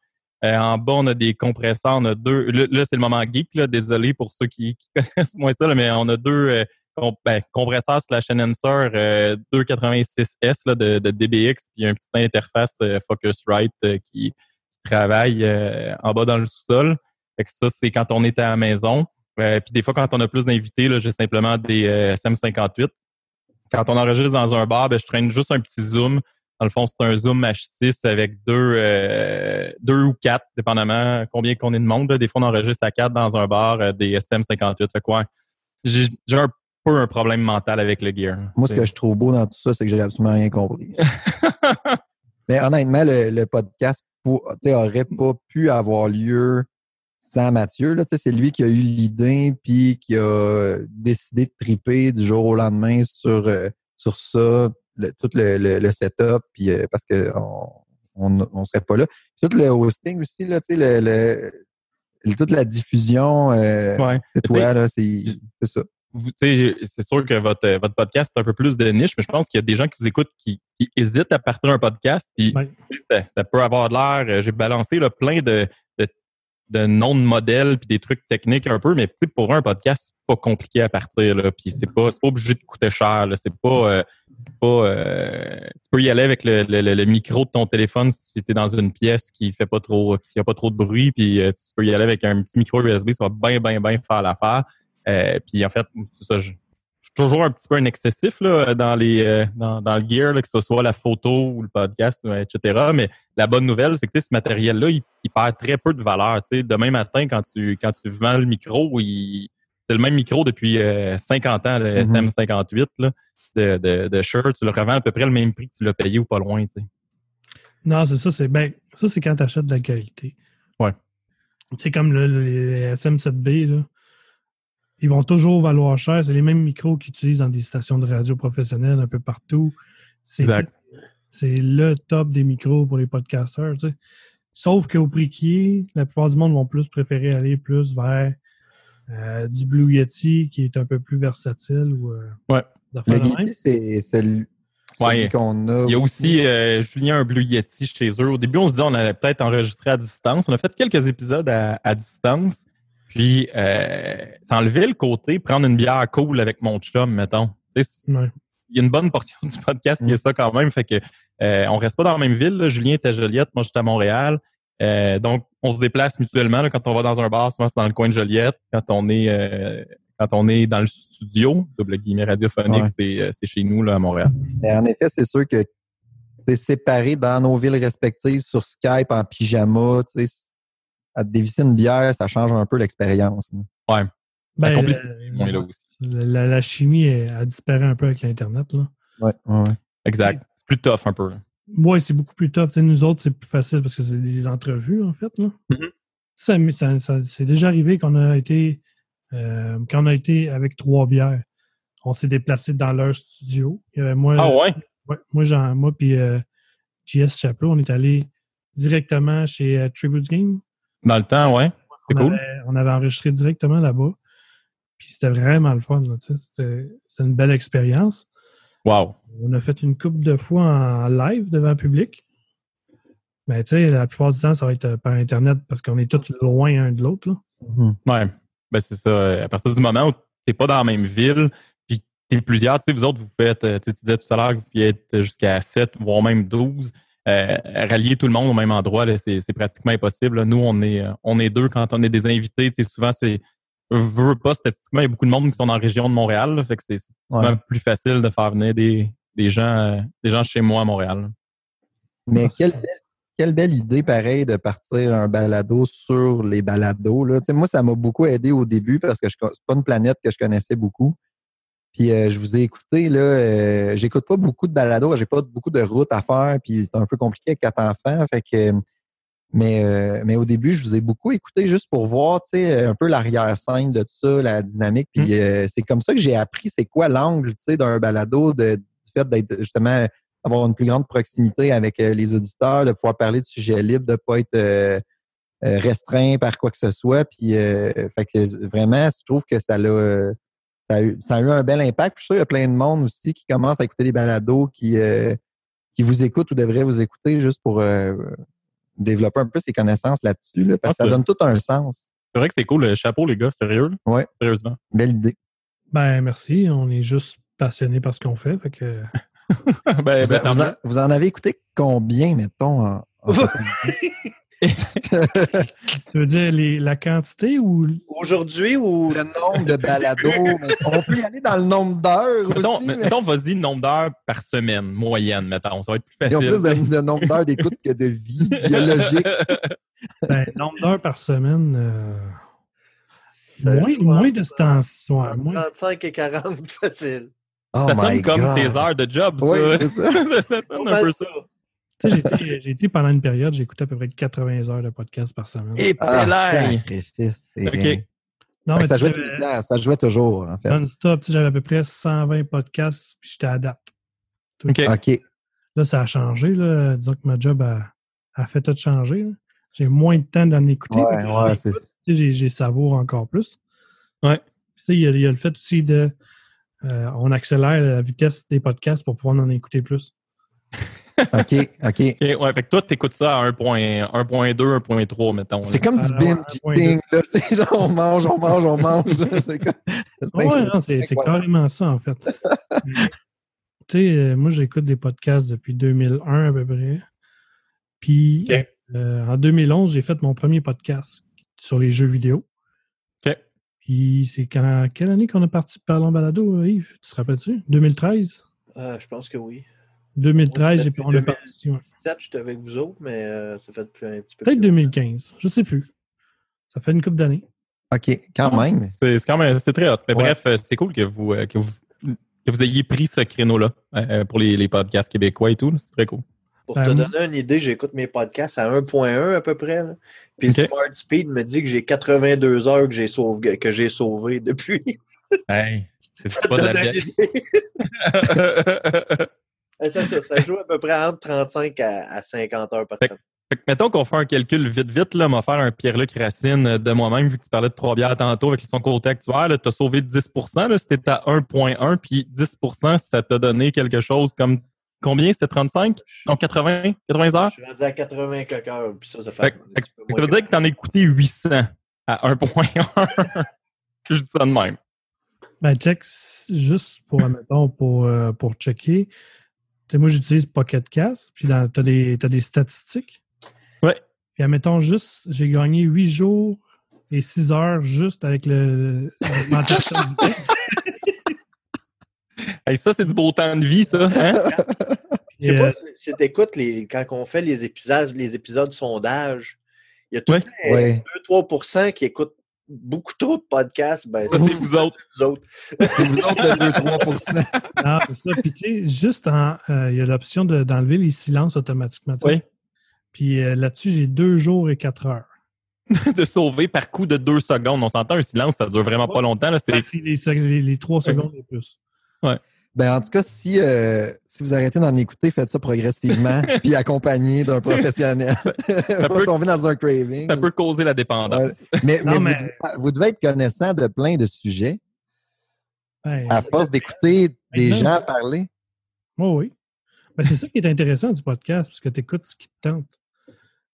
Euh, en bas, on a des compresseurs. On a deux. Là, là, c'est le moment geek. Là. Désolé pour ceux qui, qui (laughs) connaissent moins ça, là, mais on a deux euh, com- ben, compresseurs slash enhancer euh, 286S là, de, de DBX. Puis un petit interface euh, Focusrite euh, qui travaille euh, en bas dans le sous-sol. Fait que ça, c'est quand on est à la maison. Euh, puis des fois, quand on a plus d'invités, j'ai simplement des euh, SM58. Quand on enregistre dans un bar, ben, je traîne juste un petit zoom. Dans le fond, c'est un zoom H6 avec deux, euh, deux ou quatre, dépendamment combien qu'on est de monde. là. Des fois, on enregistre à quatre dans un bar des SM58. Fait quoi? J'ai un peu un problème mental avec le gear. Moi, ce que je trouve beau dans tout ça, c'est que j'ai absolument rien compris. (laughs) Mais honnêtement, le, le podcast pour, tu sais, aurait pas pu avoir lieu sans Mathieu. Là, c'est lui qui a eu l'idée puis qui a décidé de triper du jour au lendemain sur, euh, sur ça, le- tout le, le, le setup, puis euh, parce que on, on, serait pas là. Puis tout le hosting aussi, là, le, toute la diffusion, euh, Ouais. c'est toi, là, c'est ça. C'est sûr que votre, votre podcast est un peu plus de niche, mais je pense qu'il y a des gens qui vous écoutent qui, qui hésitent à partir d'un podcast. Puis ça, ça peut avoir de l'air. euh, J'ai balancé là, plein de, de, de noms de modèles puis des trucs techniques un peu, mais pour un podcast, c'est pas compliqué à partir. Là, puis c'est pas, c'est pas obligé de coûter cher. C'est pas. euh, pas euh, tu peux y aller avec le, le- le- le micro de ton téléphone si tu es dans une pièce qui fait pas trop qui a pas trop de bruit puis euh, tu peux y aller avec un petit micro USB ça va bien bien bien faire l'affaire euh, puis en fait, ça, je, je suis toujours un petit peu un excessif là, dans les euh, dans, dans le gear, là, que ce soit la photo ou le podcast, euh, etc. Mais la bonne nouvelle, c'est que ce matériel-là, il, il perd très peu de valeur. Demain matin, quand tu quand tu vends le micro, il, c'est le même micro depuis euh, 50 ans, le Mhm. SM58 là, de, de, de Shure. Tu le revends à peu près le même prix que tu l'as payé ou pas loin. Non, c'est ça. C'est ben, ça, c'est quand tu achètes de la qualité. Ouais. C'est comme le, le- les SM7B, là. Ils vont toujours valoir cher. C'est les mêmes micros qu'ils utilisent dans des stations de radio professionnelles un peu partout. C'est Exact. c'est le top des micros pour les podcasters. tu sais. Sauf qu'au prix qui est, la plupart du monde vont plus préférer aller plus vers euh, du Blue Yeti qui est un peu plus versatile ou euh, Ouais. Le. Yeti, c'est celui, Ouais. qu'on a. Il y a aussi euh, Julien un Blue Yeti chez eux. Au début, on se dit on allait peut-être enregistrer à distance. On a fait quelques épisodes à, à distance. Puis, euh, ça enlevait le côté prendre une bière cool avec mon chum, mettons. Ouais. Il y a une bonne portion (laughs) du podcast qui Mm. est ça quand même. Fait que euh, on reste pas dans la même ville. là. Julien était à Joliette, moi j'étais à Montréal. Euh, donc, on se déplace mutuellement. là. quand on va dans un bar, souvent c'est dans le coin de Joliette. Quand on est euh, quand on est dans le studio, double guillemets radiophonique, Ouais. c'est chez nous là, à Montréal. Mais en effet, c'est sûr que c'est séparé dans nos villes respectives sur Skype en pyjama. À te dévisser une bière, ça change un peu l'expérience. là. Ben, La complicité, euh, On est là aussi. la, la chimie elle, a disparu un peu avec l'Internet. là. Ouais, ouais, ouais. Exact. C'est plus tough un peu. Ouais, c'est beaucoup plus tough. Tu sais, nous autres, c'est plus facile parce que c'est des entrevues, en fait. Là. Mhm. Ça, ça- ça- c'est déjà arrivé qu'on a été euh, quand on a été avec trois bières. On s'est déplacé dans leur studio. Il y avait moi, Ah ouais? ouais, moi, Jean, moi puis euh, JS Chaplot, on est allé directement chez euh, Tribute Game. Dans le temps, ouais. C'est cool. Avait, on avait enregistré directement là-bas. Puis c'était vraiment le fun. tu C'était une belle expérience. Wow. On a fait une couple de fois en live devant le public. Mais tu sais, la plupart du temps, ça va être euh, par Internet parce qu'on est tous loin un de l'autre. Mhm. Ouais. Ben, c'est ça. À partir du moment où t'es pas dans la même ville, puis t'es plusieurs, tu sais, vous autres, vous faites, euh, tu sais, tu disais tout à l'heure que vous pouviez être jusqu'à 7, voire même 12. Euh, rallier tout le monde au même endroit, c'est, pratiquement impossible. là. Nous, on est, euh, on est deux quand on est des invités. Souvent, c'est. Veux pas, statistiquement, il y a beaucoup de monde qui sont dans la région de Montréal. là, fait que c'est Ouais. plus facile de faire venir des, des gens, euh, des gens chez moi à Montréal. là. Mais quelle belle, quelle belle idée, pareil, de partir un balado sur les balados. Là. Tu sais, moi, ça m'a beaucoup aidé au début parce que je c'est pas une planète que je connaissais beaucoup. Puis euh, je vous ai écouté, là, euh, j'écoute pas beaucoup de balados, j'ai pas beaucoup de routes à faire, puis c'est un peu compliqué avec quatre enfants. Fait que, mais, euh, mais au début, je vous ai beaucoup écouté juste pour voir tu sais, un peu l'arrière-scène de tout ça, la dynamique. Puis euh, c'est comme ça que j'ai appris c'est quoi l'angle tu sais, d'un balado, de, du fait d'être justement avoir une plus grande proximité avec euh, les auditeurs, de pouvoir parler de sujets libres, de pas être euh, restreint par quoi que ce soit. Puis, euh, fait que vraiment, je trouve que ça l'a, euh, ça a, eu, ça a eu un bel impact. Puis, je suis sûr qu'il y a plein de monde aussi qui commence à écouter des balados, qui, euh, qui vous écoutent ou devraient vous écouter juste pour euh, développer un peu ses connaissances là-dessus, là, parce que Ah, ça c'est- donne tout un sens. C'est vrai que c'est cool. le Chapeau, les gars, sérieux. là. Ouais. Sérieusement. Belle idée. Ben, merci. On est juste passionnés par ce qu'on fait. fait que, ben, (laughs) vous, ben, vous en, vous en avez écouté combien, mettons, en, en? (laughs) tu veux dire les- la quantité ou Aujourd'hui ou le nombre de balados? (laughs) on peut y aller dans le nombre d'heures Mettons, aussi. mais mettons, vas-y, nombre d'heures par semaine, moyenne, mettons. Ça va être plus Ils ont facile. plus de, de nombre d'heures d'écoute que de vie biologique. (laughs) ben, nombre d'heures par semaine? euh, moins, moins de ce temps entre moins. 35 et 40 (laughs) facile. Oh ça sonne my comme God. tes heures de job, ça. Oui, ça. ça, ça Pas sonne un peu ça. Tu sais, j'ai été- j'ai été pendant une période, j'ai écouté à peu près 80 heures de podcast par semaine. Et Ah, pélaille! sacrifice, c'est Ok. rien. non, mais ça, jouait temps, ça jouait toujours, en fait. non-stop, j'avais à peu près 120 podcasts, puis j'étais à date. OK. Là, ça a changé. Là. Disons que ma job a, a fait tout changer. là. J'ai moins de temps d'en écouter. Ouais, ouais, j'en c'est écoute, tu sais, j'ai, j'ai savoure encore plus. Ouais. Puis, tu sais, Il y, a, il y a le fait aussi de. euh, on accélère la vitesse des podcasts pour pouvoir en écouter plus. OK, OK. (laughs) OK, ouais, fait que toi, t'écoutes ça à 1.1, 1.2, 1.3, mettons. C'est comme du Ah, binge eating, là. (laughs) C'est genre, on mange, on mange, on mange. là. (laughs) C'est Ouais, carrément ça, en fait. Tu sais, euh, moi, j'écoute des podcasts depuis 2001 à peu près. Puis, euh, en 2011, j'ai fait mon premier podcast sur les jeux vidéo. OK. Puis, c'est quand, quelle année qu'on a parti par balado, Yves? Tu te rappelles-tu? 2013? Euh, je pense que oui. 2013, Moi, et puis on est parti. ouais. 2017, j'étais avec vous autres, mais euh, ça fait depuis un petit peu. Peut-être plus 2015. Je sais plus. Ça fait une couple d'années. OK, quand même. C'est, quand même c'est très hot. Mais Ouais. bref, euh, c'est cool que vous, euh, que vous, que vous ayez pris ce créneau-là euh, pour les, les podcasts québécois et tout. C'est très cool. Pour Ben, te moi- donner une idée, j'écoute mes podcasts à 1.1 à peu près. là. Puis Ok. Smart Speed me dit que j'ai 82 heures que j'ai sauvé, que j'ai sauvé depuis. Hey, c'est (laughs) pas de la (laughs) Eh, ça, ça, ça joue à peu près entre 35 à, à 50 heures par semaine. Fait que mettons qu'on fait un calcul vite, vite, là, m'a faire un Pierre-Luc Racine euh, de moi-même, vu que tu parlais de trois bières tantôt avec son côté actuel, tu as sauvé 10 là, c'était à 1.1, puis 10% ça t'a donné quelque chose comme combien? C'était 35? Non, 80? 80 heures? Je suis rendu à 80 quelques heures, puis ça, ça fait. Fait, fait ça veut dire que tu en as écouté 800 à 1.1. (laughs) Je dis ça de même. Ben, check, juste pour, admettons, pour, euh, pour checker. Tu moi, j'utilise Pocket Cast, puis tu as des, t'as des statistiques. Ouais. Puis, admettons, juste, j'ai gagné 8 jours et 6 heures juste avec le- l'augmentation du texte. Hey, ça, c'est du beau temps de vie, ça. Hein? Je sais pas euh, si, t'écoutes les, quand on fait les épisodes, les épisodes sondage, il y a tout Ouais. le temps, Ouais. 2-3 qui écoutent beaucoup trop de podcasts, ben Ça, c'est vous autres. (laughs) vous autres. C'est vous autres le 2-3 Non, c'est ça. Puis, tu sais, juste en. euh, Il y a l'option de- d'enlever les silences automatiquement. Oui. Puis euh, là-dessus, j'ai deux jours et quatre heures. (laughs) de sauver par coup de deux secondes. On s'entend un silence, ça dure vraiment pas longtemps. Là. C'est C'est les, les, les trois secondes et plus. Ben, en tout cas, si, euh, si vous arrêtez d'en écouter, faites ça progressivement, (laughs) puis accompagné d'un professionnel. Pas peut- tomber dans un craving. ça peut causer la dépendance. Mais, Non, mais mais- Vous, vous devez être connaissant de plein de sujets Ben, à force d'écouter des Maintenant, gens parler. Oui, oui. Ben, c'est ça qui est intéressant du podcast, parce que tu écoutes ce qui te tente.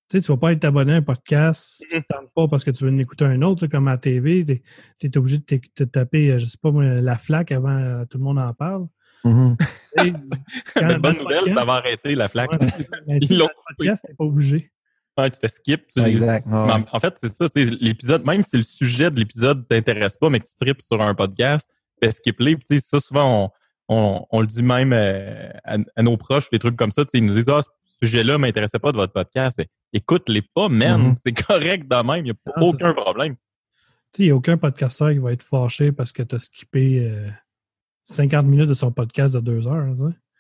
Tu sais, tu vas pas être abonné à un podcast te tente pas parce que tu veux en écouter un autre, là, comme à la TV. Tu es, obligé de te, taper, euh, je sais pas moi, la flaque avant euh, tout le monde en parle. Mhm. (laughs) Tu Mais (laughs) dans bonne le nouvelle, podcast- ça va arrêter la flaque. Ouais, mais (laughs) tu pas obligé. Ouais, tu fais skip. tu- Exact, en- ouais. En fait, c'est ça. c'est L'épisode, même si le sujet de l'épisode t'intéresse pas, mais que tu tripes sur un podcast, fais. Puis, tu sais, Ça, souvent, on, on, on le dit même euh, à, à nos proches, des trucs comme ça. tu sais, Ils nous disent Ah, sujet-là m'intéressait pas de votre podcast. Mais écoute-les pas, man. Mhm. C'est correct de même. Il n'y a Ah, aucun problème. Il n'y a aucun podcasteur qui va être fâché parce que tu as skippé euh, 50 minutes de son podcast de deux heures.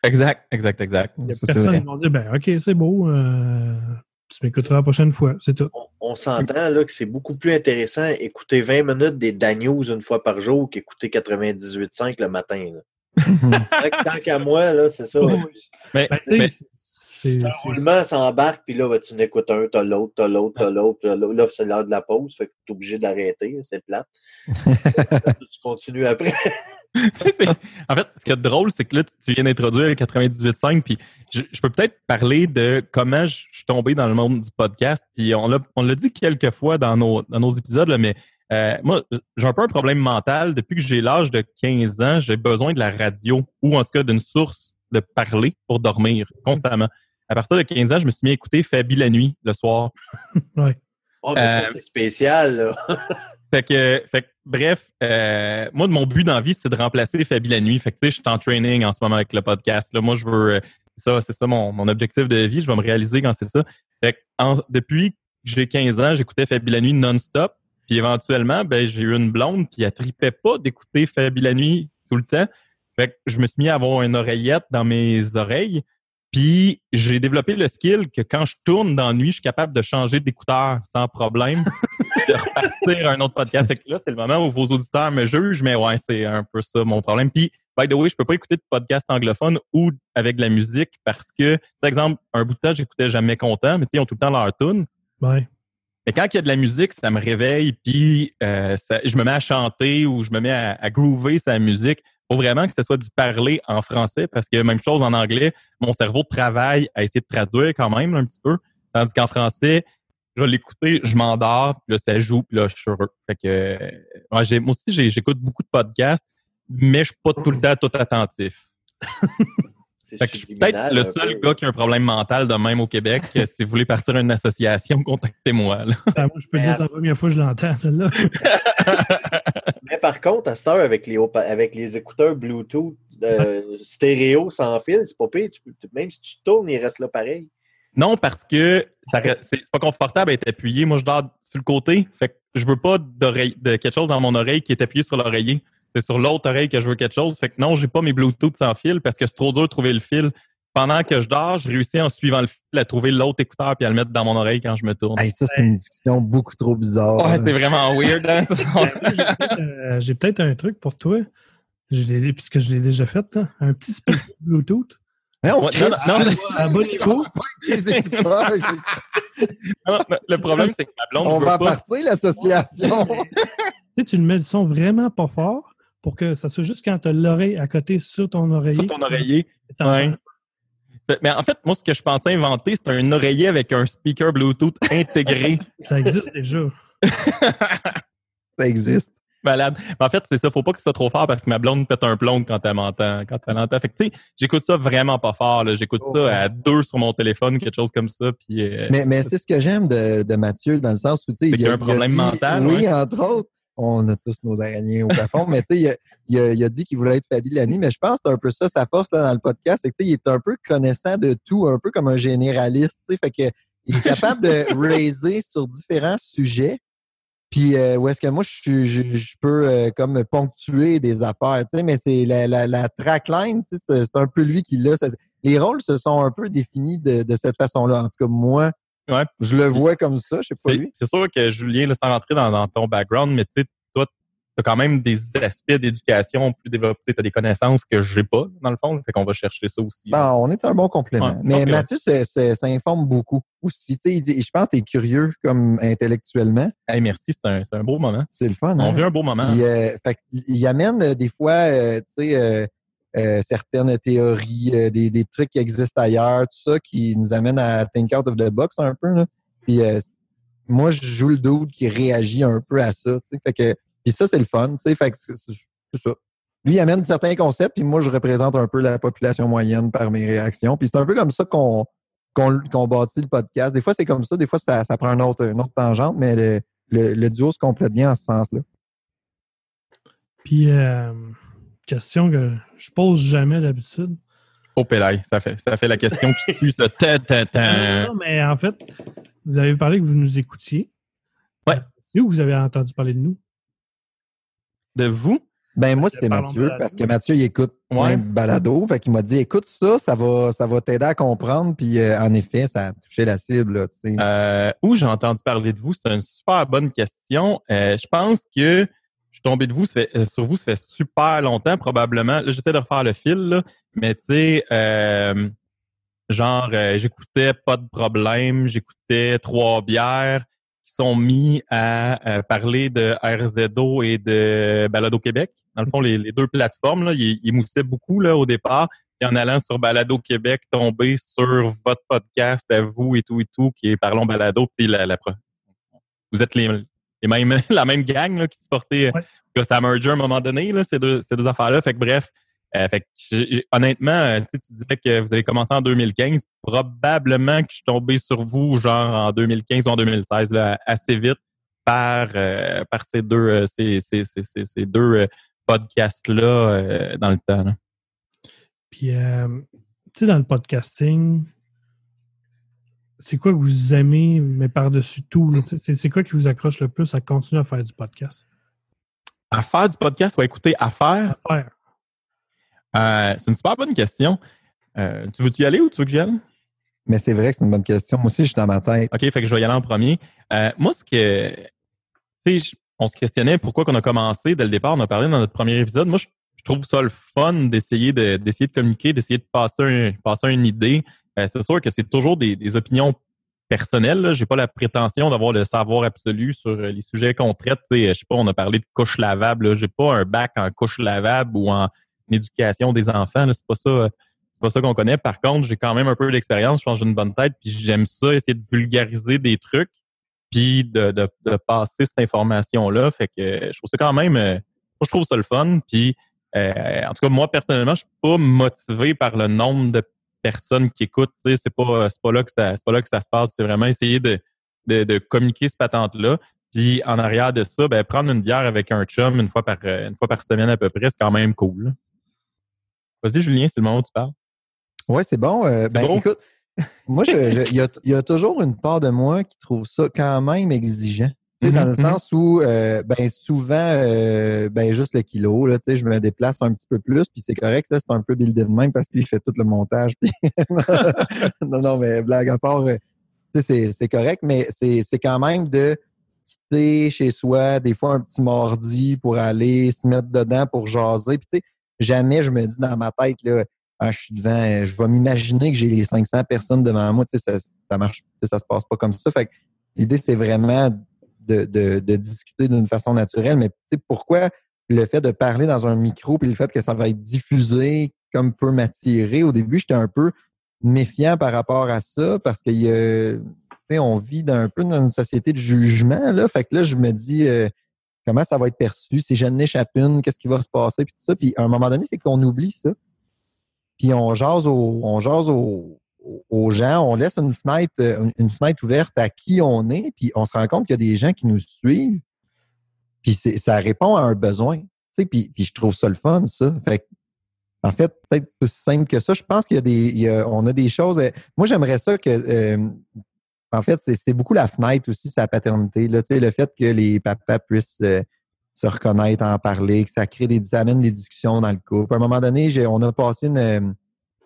Exact, exact, exact. Il y a Ça, personne qui va dire ben OK, c'est beau, euh, tu m'écouteras la prochaine fois, c'est tout. On, on s'entend là que c'est beaucoup plus intéressant écouter 20 minutes des Dan News une fois par jour qu'écouter 98.5 le matin. là. (laughs) Tant qu'à moi, là, c'est ça. Oui. Mais, Ben, tu mais- Le c'est- roulement s'embarque, puis là, ben, tu n'écoutes un, t'as l'autre, t'as l'autre, t'as l'autre. Là, c'est l'heure de la pause, fait que tu es obligé d'arrêter, c'est plate. (laughs) tu continues après. (laughs) En fait, ce qui est drôle, c'est que là, tu- viens d'introduire le 98.5, puis je, je peux peut-être parler de comment je je suis tombé dans le monde du podcast. Puis on l'a, on l'a dit quelques fois dans nos, dans nos épisodes, là, mais euh, moi, j'ai un peu un problème mental. Depuis que j'ai l'âge de 15 ans, j'ai besoin de la radio ou en tout cas d'une source de parler pour dormir constamment. À partir de 15 ans, je me suis mis à écouter Fabi la nuit le soir. (laughs) Oh, mais ça, Euh, c'est spécial, là. (laughs) Fait que, fait que, bref, euh, moi, mon but dans la vie, c'est de remplacer Fabi la nuit. Fait que, tu sais, je suis en training en ce moment avec le podcast. Là, moi, je veux, euh, ça, c'est ça mon, mon objectif de vie. Je vais me réaliser quand c'est ça. Fait que, en- depuis que j'ai 15 ans, j'écoutais Fabi la nuit non-stop. Puis éventuellement, ben, j'ai eu une blonde, puis elle tripait pas d'écouter Fabi la nuit tout le temps. Fait que je me suis mis à avoir une oreillette dans mes oreilles. Puis j'ai développé le skill que quand je tourne dans la nuit, je suis capable de changer d'écouteur sans problème, (laughs) de repartir à un autre podcast. Fait que là, c'est le moment où vos auditeurs me jugent, mais ouais, c'est un peu ça mon problème. Puis, by the way, je peux pas écouter de podcast anglophone ou avec de la musique parce que, par exemple, un bout de temps, j'écoutais jamais content, mais tu sais, ils ont tout le temps leur tune. Ouais. Mais quand il y a de la musique, ça me réveille, puis euh, ça- je me mets à chanter ou je me mets à, à groover sa musique. Faut vraiment que ce soit du parler en français parce que même chose en anglais, mon cerveau travaille à essayer de traduire quand même un petit peu. Tandis qu'en français, je vais l'écouter, je m'endors, puis là, ça joue, puis là, je suis heureux. Fait que, euh, ouais, j'ai- moi aussi, j'écoute beaucoup de podcasts, mais je suis pas tout le temps tout attentif. (laughs) C'est Fait que je suis peut-être le seul peu. gars qui a un problème mental de même au Québec. si vous voulez partir une association, (laughs) contactez-moi. Ah, moi, je peux Mais dire à- c'est la première fois que je l'entends, celle-là. (laughs) Mais par contre, à cette heure, avec les, haut- avec les écouteurs Bluetooth euh, stéréo sans fil, c'est pas pire. Tu peux- même si tu tournes, il reste là pareil. Non, parce que c'est pas confortable à être appuyé. Moi, je dors sur le côté. Fait que je veux pas d'oreille- de quelque chose dans mon oreille qui est appuyé sur l'oreiller. C'est sur l'autre oreille que je veux quelque chose. Fait que non, j'ai pas mes Bluetooth sans fil parce que c'est trop dur de trouver le fil. Pendant que je dors, je réussis en suivant le fil à trouver l'autre écouteur puis à le mettre dans mon oreille quand je me tourne. Hey, ça, c'est une discussion beaucoup trop bizarre. Ouais, c'est vraiment (laughs) weird. hein? Moi, J'ai peut-être euh, j'ai peut-être un truc pour toi. Je l'ai- Puisque je l'ai déjà fait, là. un petit speaker Bluetooth. Hein, on Ouais, crée- non, non, À bon niveau. (laughs) Non, non, le problème, c'est que ma blonde on veut va pas. partir l'association. (laughs) Tu sais, tu le mets le son vraiment pas fort pour que ça soit juste quand tu as l'oreille à côté sur ton oreiller. sur ton oreiller. Ouais. Mais en fait, moi, ce que je pensais inventer, c'est un oreiller avec un speaker Bluetooth intégré. (laughs) Ça existe déjà. (laughs) Ça existe. Malade. Mais en fait, c'est ça. Faut pas que ce soit trop fort parce que ma blonde pète un plomb quand elle m'entend. Quand elle entend. Fait que, tu sais, j'écoute ça vraiment pas fort. là. J'écoute Oh, ça ouais. à deux sur mon téléphone, quelque chose comme ça. Puis, euh, Mais, mais c'est ce que j'aime de, de Mathieu, dans le sens où, tu sais, qu'il y a un problème dit- mental, Oui, ouais. entre autres. On a tous nos araignées au plafond, mais tu sais, il a, il, a, il a dit qu'il voulait être Fabi la nuit, mais je pense que c'est un peu ça, sa force là, dans le podcast, c'est que tu sais, il est un peu connaissant de tout, un peu comme un généraliste, tu sais, fait que il est capable de (laughs) raiser sur différents sujets, Puis euh, où est-ce que moi, je, suis- je, je peux euh, comme ponctuer des affaires, tu sais, mais c'est la, la, la trackline, tu sais, c'est un peu lui qui l'a. Les rôles se sont un peu définis de, de cette façon-là. En tout cas, moi, Ouais. je le vois comme ça, je sais pas C'est lui. c'est sûr que Julien, là, sans rentrer dans, dans ton background, mais tu sais, toi, tu as quand même des aspects d'éducation plus développés, tu as des connaissances que j'ai pas, dans le fond. là. Fait qu'on va chercher ça aussi. Bon, on est un bon complément. Ouais, mais Mathieu, ça informe beaucoup aussi. Tu sais, il- je pense que tu es curieux comme intellectuellement. Hey, merci, c'est un, un beau moment. C'est le fun. On hein? vit un beau moment. Puis, euh, fait il amène euh, des fois, euh, tu sais, euh, euh, certaines théories, euh, des, des trucs qui existent ailleurs, tout ça, qui nous amène à think out of the box un peu. Puis euh, moi, je joue le dude qui réagit un peu à ça. Fait que, puis ça, c'est le fun. Fait que ça. Lui, il amène certains concepts, puis moi, je représente un peu la population moyenne par mes réactions. Puis c'est un peu comme ça qu'on bâtit le podcast. Des fois, c'est comme ça. Des fois, ça, prend autre, une autre tangente, mais le, le, le duo se complète bien en ce sens-là. Puis, question que je pose jamais d'habitude. Oh, Pélaï, ça fait, ça fait la question qui tue ce (laughs) ta. Non, mais en fait, vous avez parlé que vous nous écoutiez. Ouais. C'est où vous avez entendu parler de nous? De vous? Ben moi, que c'était Mathieu, parce que Mathieu, il écoute plein Ouais. de balados. Fait qu'il m'a dit écoute ça, ça va, ça va t'aider à comprendre. Puis euh, en effet, ça a touché la cible. Là, tu sais. Euh, où j'ai entendu parler de vous? C'est une super bonne question. Euh, je pense que tombé de vous, ça fait- euh, sur vous, ça fait super longtemps, probablement. Là, j'essaie de refaire le fil, là, mais tu sais, euh, genre, euh, j'écoutais pas de problème, j'écoutais trois bières qui sont mis à, parler de RZO et de Balado Québec. Dans le fond, les, deux plateformes, là, ils, moussaient beaucoup là, au départ. Puis en allant sur Balado Québec, tomber sur votre podcast à vous et tout et tout, qui est Parlons Balado, la, la, vous êtes les, les mêmes, (laughs) la même gang là, qui se portait, Ouais. ça a mergé à un moment donné, là, ces deux, ces deux affaires-là. Fait que bref, euh, fait que honnêtement, euh, tu sais, tu disais que vous avez commencé en 2015. Probablement que je suis tombé sur vous, genre en 2015 ou en 2016, là, assez vite par, euh, par ces deux, euh, ces, ces, ces, ces, deux podcasts-là dans le temps. là. Puis, tu sais, dans le podcasting, c'est quoi que vous aimez, mais par-dessus tout? C'est quoi qui vous accroche le plus à continuer à faire du podcast? À faire du podcast ou à écouter à faire, À faire. euh, c'est une super bonne question. Euh, tu veux-tu y aller ou tu veux que j'y aille? Mais c'est vrai que c'est une bonne question. Moi aussi, je suis dans ma tête. OK, fait que je vais y aller en premier. Euh, moi, ce que. Tu sais, on se questionnait pourquoi qu'on a commencé dès le départ. On a parlé dans notre premier épisode. Moi, je, je trouve ça le fun d'essayer de, d'essayer de communiquer, d'essayer de passer, un- passer une idée. Euh, c'est sûr que c'est toujours des, des opinions personnelles. Je n'ai pas la prétention d'avoir le savoir absolu sur euh, les sujets qu'on traite. Je sais pas, on a parlé de couches lavables. Je n'ai pas un bac en couches lavables ou en éducation des enfants. C'est pas ça. euh, pas ça qu'on connaît. Par contre, j'ai quand même un peu d'expérience. Je pense que j'ai une bonne tête. Puis j'aime ça, essayer de vulgariser des trucs, puis de, de, de passer cette information-là. Fait que je trouve ça quand même. euh, je trouve ça le fun. Puis euh, en tout cas, moi, personnellement, je suis pas motivé par le nombre de personnes qui écoutent. Tu sais, c'est pas, pas là que ça, c'est pas là que ça se passe. C'est vraiment essayer de, de, de communiquer cette patente-là. Puis en arrière de ça, ben, prendre une bière avec un chum une fois par, euh, une fois par semaine à peu près, c'est quand même cool. Vas-y, Julien, c'est le moment où tu parles. Oui, c'est bon. Euh, ben, bon? écoute, moi, je- je- il y, a, y a toujours une part de moi qui trouve ça quand même exigeant. Tu sais, dans le Mhm, sens où, euh, ben, souvent, euh, ben, juste le kilo, là, tu sais, je me déplace un petit peu plus, puis c'est correct, là, c'est un peu buildé de même parce qu'il fait tout le montage. (laughs) puis- (laughs) non, non, mais blague à part, euh, tu sais, c'est- correct, mais c'est quand même de quitter chez soi, des fois un petit mardi pour aller se mettre dedans pour jaser. Puis, tu sais, jamais je me dis dans ma tête, là, ah, je suis devant, je vais m'imaginer que j'ai les 500 personnes devant moi. Tu sais, ça, ça marche, ça se passe pas comme ça. Fait que l'idée, c'est vraiment de, de, de discuter d'une façon naturelle. Mais pourquoi le fait de parler dans un micro puis le fait que ça va être diffusé comme peut m'attirer? Au début, j'étais un peu méfiant par rapport à ça parce que sais, on vit un peu dans une société de jugement. Là. Fait que là, je me dis euh, comment ça va être perçu, si je n'échappe une, qu'est-ce qui va se passer, puis tout ça. Puis à un moment donné, c'est qu'on oublie ça. Puis on jase, au- on jase au- aux gens, on laisse une fenêtre, euh, une fenêtre ouverte à qui on est, puis on se rend compte qu'il y a des gens qui nous suivent. Puis ça répond à un besoin. Tu sais, puis, puis je trouve ça le fun, ça. Fait en fait, peut-être aussi simple que ça. Je pense qu'il y a des, on a des choses. euh, moi, j'aimerais ça que, euh, En fait, c'est beaucoup la fenêtre aussi, sa paternité. Là, le fait que les papas puissent euh, se reconnaître, en parler, que ça crée des, ça amène des discussions dans le couple. À un moment donné, on a passé une.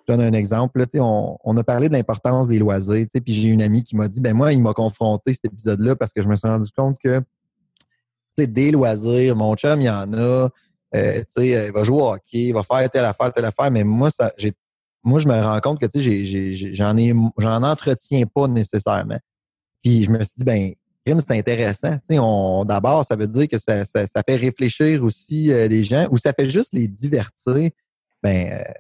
Euh, je donne un exemple. Là, on, on a parlé de l'importance des loisirs. Puis j'ai une amie qui m'a dit ben moi, il m'a confronté cet épisode-là parce que je me suis rendu compte que des loisirs, mon chum, il y en a. Euh, il va jouer au hockey, il va faire telle affaire, telle affaire, mais moi, ça, j'ai moi, je me rends compte que j'en ai, j'en entretiens pas nécessairement. Puis je me suis dit, ben, c'est intéressant. On, d'abord, ça veut dire que ça, ça, fait réfléchir aussi euh, les gens ou ça fait juste les divertir. Ben, euh,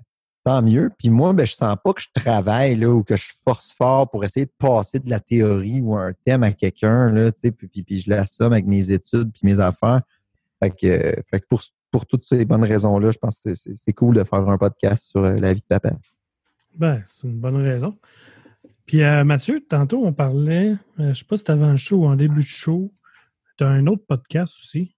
mieux. Puis moi, ben, je sens pas que je travaille là, ou que je force fort pour essayer de passer de la théorie ou un thème à quelqu'un. Puis, puis, puis je l'assomme avec mes études puis mes affaires. Pour toutes ces bonnes raisons-là, je pense que c'est cool de faire un podcast sur euh, la vie de papa. Ben, c'est une bonne raison. Puis euh, Mathieu, tantôt, on parlait, euh, je ne sais pas si tu avais un show ou en début de show, tu as un autre podcast aussi.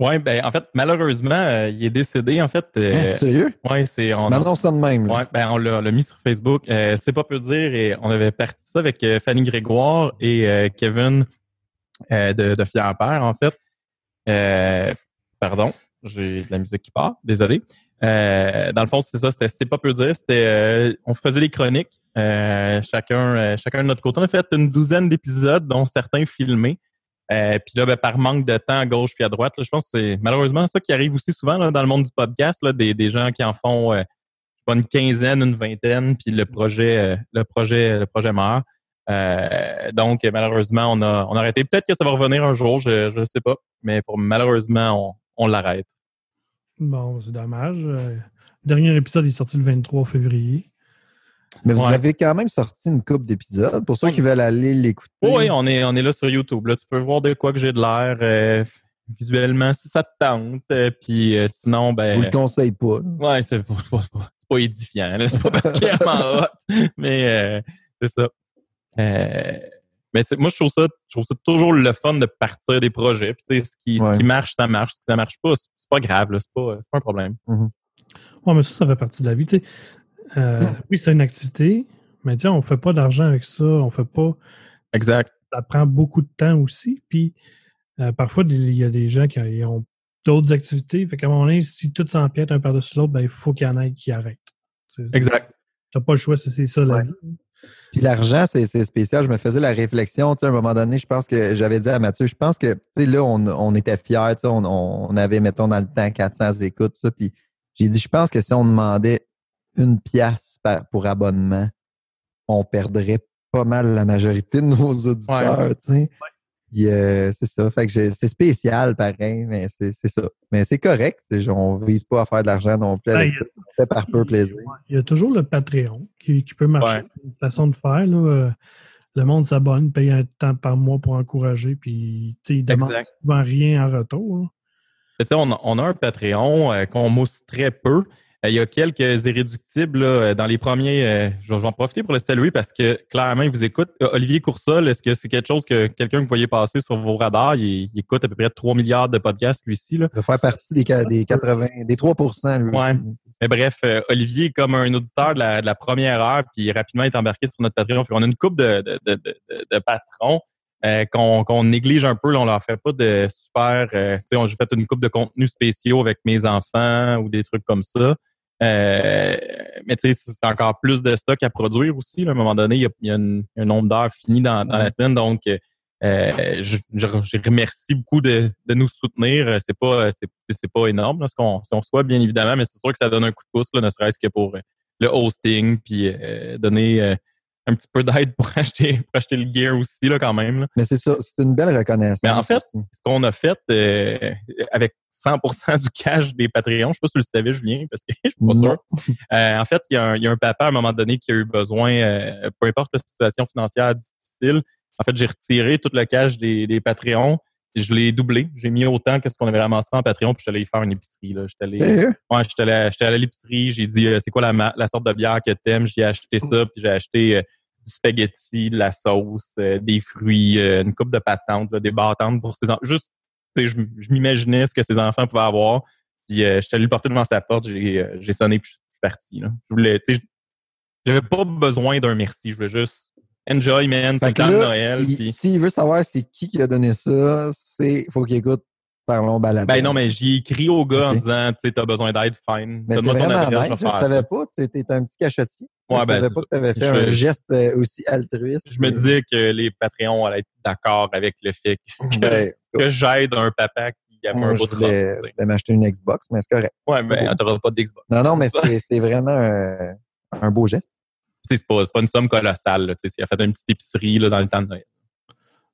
Oui, ben en fait, malheureusement, il est décédé, en fait. Hein, sérieux? Oui, c'est. On annonce ça de même. Oui, ben on l'a mis sur Facebook. c'est pas peu dire, et on avait parti ça avec Fanny Grégoire et Kevin de, de Fier Père, en fait. pardon j'ai de la musique qui part, désolé. Euh, dans le fond, c'est ça, c'était c'est pas peu dire. C'était euh, on faisait des chroniques, euh, chacun, chacun de notre côté. On a fait une douzaine d'épisodes, dont certains filmés. Puis là, ben, par manque de temps à gauche puis à droite, je pense que c'est malheureusement ça qui arrive aussi souvent dans le monde du podcast, des, gens qui en font pas une quinzaine, une vingtaine, puis le projet, le projet, le projet meurt. donc, malheureusement, on a, arrêté. Peut-être que ça va revenir un jour, je ne sais pas. Mais malheureusement, on, on l'arrête. Bon, c'est dommage. Le euh, dernier épisode est sorti le 23 février. Mais vous avez quand même sorti une coupe d'épisodes pour ceux qui veulent aller l'écouter. oui, on est, on est là sur YouTube. Là. Tu peux voir de quoi que j'ai de l'air euh, visuellement si ça te tente. Euh, puis sinon, ben. Je vous le conseille pas. Ouais, c'est pas, pas, édifiant. C'est pas particulièrement (laughs) hot. Mais c'est ça. Mais moi, je trouve ça, je trouve ça toujours le fun de partir des projets. Puis, ce, qui, ce qui marche, ça marche. Ce qui ça marche pas, c'est pas grave. C'est pas, pas un problème. Mm mais ça, ça fait partie de la vie. Euh, oui, c'est une activité, mais tiens, on fait pas d'argent avec ça. On fait pas. Exact. Ça, prend beaucoup de temps aussi. Puis euh, parfois, il y a des gens qui ont d'autres activités. Fait qu'à un moment donné, si tout s'empiète un par-dessus l'autre, ben, il faut qu'il y en ait qui arrêtent. Exact. Tu n'as pas le choix, c'est ça la vie. Puis l'argent, c'est spécial. Je me faisais la réflexion, tu sais, à un moment donné, je pense que j'avais dit à Mathieu, je pense que, tu sais, là, on, était fiers, tu sais, on, avait, mettons, dans le temps 400 écoutes, ça, puis j'ai dit, je pense que si on demandait une pièce pour abonnement, on perdrait pas mal la majorité de nos auditeurs, tu sais c'est ça. Fait que c'est spécial, pareil, mais c'est ça. Mais c'est correct. On ne vise pas à faire de l'argent non plus avec ça. fait par peu plaisir. Il y a toujours le Patreon qui, peut marcher. Une façon de faire. Là, euh, le monde s'abonne, paye un temps par mois pour encourager, puis il demande souvent rien en retour. On, on, a un Patreon euh, qu'on mousse très peu. Euh, il y a quelques irréductibles euh, dans les premiers. Euh, je vais en profiter pour le saluer parce que clairement, il vous écoute. Olivier Coursol, est-ce que c'est quelque chose que quelqu'un que vous voyez passer sur vos radars? Il, écoute à peu près 3 milliards de podcasts, lui-ci. Il faire partie des, des 80, des 3 lui ouais. Mais bref, Olivier est comme un auditeur de la, première heure, puis rapidement est embarqué sur notre Patreon. on a une coupe de, de, patrons. qu'on néglige un peu. Là, on leur fait pas de super. Euh, j'ai fait une coupe de contenus spéciaux avec mes enfants ou des trucs comme ça. Euh, mais tu sais, c'est encore plus de stock à produire aussi. À un moment donné, il y a, un nombre d'heures fini dans, la semaine. Donc, euh, je, je, remercie beaucoup de, nous soutenir. C'est pas c'est, pas énorme ce qu'on si on soit bien évidemment, mais c'est sûr que ça donne un coup de pouce, là, ne serait-ce que pour le hosting, puis euh, donner un petit peu d'aide pour (laughs) acheter, pour acheter le gear aussi, là, quand même. Mais c'est ça, c'est une belle reconnaissance. Mais en fait, ce qu'on a fait avec 100% du cash des Patreons. Je sais pas si tu le savais, Julien, parce que (laughs) je suis pas sûr. Euh, en fait, il y, a un, papa à un moment donné qui a eu besoin, euh, peu importe la situation financière difficile. En fait, j'ai retiré tout le cash des, des Patreons. Je l'ai doublé. J'ai mis autant que ce qu'on avait ramassé en Patreon, puis je suis allé faire une épicerie. Là. J'étais allé, ouais, j'étais allé, allé à l'épicerie. J'ai dit, euh, c'est quoi la, la sorte de bière que t'aimes? J'ai acheté ça, puis j'ai acheté du spaghetti, de la sauce, des fruits, une coupe de patentes, des battantes pour ces Juste je, m'imaginais ce que ses enfants pouvaient avoir. Puis euh, je suis allé le porter devant sa porte, j'ai, euh, j'ai sonné puis je suis parti. Là. Je voulais, j'avais pas besoin d'un merci. Je voulais juste Enjoy, man. C'est le Noël. il- puis- S'il veut savoir c'est qui qui a donné ça, c'est faut qu'il écoute Parlons Balado. Ben non, mais j'ai écrit au gars en disant, tu sais, t'as besoin d'aide, fine. Mais c'est vraiment adresse, nice. je ne savais pas. Tu étais un petit cachetier. Ouais, je ben, savais pas que tu avais fait Je- un geste euh, aussi altruiste. Je me disais que les Patreons allaient être d'accord avec le fait que, Ben, que j'aide un papa qui a moi, un je voulais, robe, je voulais m'acheter une Xbox, mais c'est correct. Ouais, ben, t'auras pas d'Xbox. Non, non, mais (laughs) c'est c'est vraiment un, un beau geste. C'est pas, pas une somme colossale. Là, il a fait une petite épicerie là, dans le temps de Noël.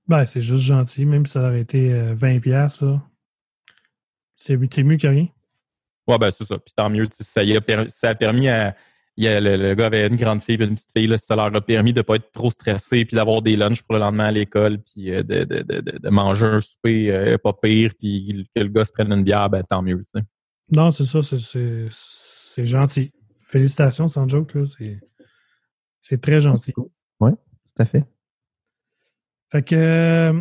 Ben, c'est juste gentil, même si ça aurait été euh, 20$, piastres, là. C'est mieux que rien. Ouais, ben c'est ça. Puis tant mieux, ça, y a, per- ça a permis à. il a- le, le gars avait une grande fille et une petite fille, là, ça leur a permis de ne pas être trop stressés, puis d'avoir des lunchs pour le lendemain à l'école, puis euh, de, de, de, manger un souper euh, pas pire, puis que le gars se prenne une bière, ben tant mieux. Tu sais. Non, c'est ça, c'est gentil. Félicitations, sans joke, là. C'est très gentil. Oui, tout à fait. Fait que euh,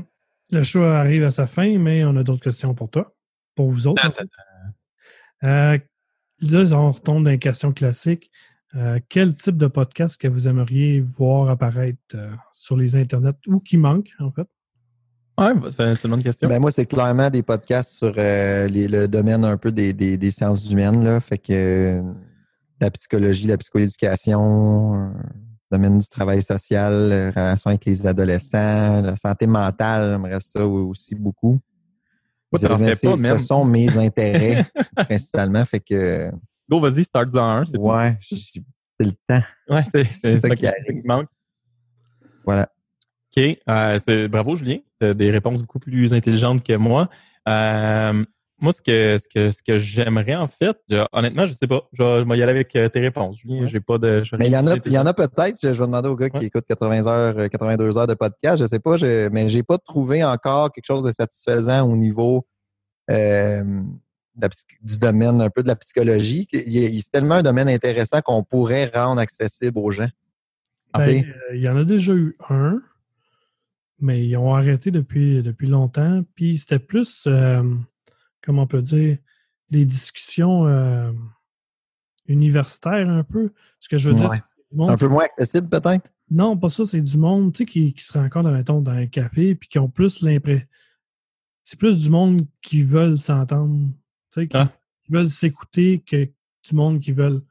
le show arrive à sa fin, mais on a d'autres questions pour toi, pour vous autres. Euh, là, on retombe dans les questions classiques. Euh, quel type de podcast que vous aimeriez voir apparaître euh, sur les internets ou qui manque, en fait? Ouais, ben, c'est une bonne question. Ben, moi, c'est clairement des podcasts sur euh, les- le domaine un peu des, des, des sciences humaines. Là. Fait que euh, la psychologie, la psychoéducation, euh, domaine du travail social, euh, relation avec les adolescents, la santé mentale, j'aimerais ça aussi beaucoup. Dirais, pas, même. Ce sont mes (laughs) intérêts principalement. Fait que, Go, vas-y, start en un. C'est tout. ouais, c'est le temps. Ouais, c'est ça qui arrive. manque. Voilà. OK. Euh, bravo, Julien. T'as des réponses beaucoup plus intelligentes que moi. Euh, moi, ce que, ce que, ce que j'aimerais, en fait, je- honnêtement, je sais pas. Je vais, je vais y aller avec euh, tes réponses. J'ai pas de. Mais il y en a, il y en a peut-être. Je, je vais demander aux gars Ouais. qui écoutent 80 heures, euh, 82 heures de podcast. Je sais pas, je, mais j'ai pas trouvé encore quelque chose de satisfaisant au niveau euh, de la psy- du domaine un peu de la psychologie. Il y a- C'est tellement un domaine intéressant qu'on pourrait rendre accessible aux gens. Ben, euh, il y en a déjà eu un, mais ils ont arrêté depuis, depuis longtemps. Puis c'était plus, euh, comment on peut dire, des discussions euh, universitaires un peu. Ce que je veux dire, Ouais. c'est du monde Un peu moins accessible peut-être? Non, pas ça, c'est du monde tu sais, qui, qui se rencontre, mettons, dans un café, puis qui ont plus l'impression. C'est plus du monde qui veulent s'entendre, tu sais, qui, Ah. qui veulent s'écouter que du monde qui veulent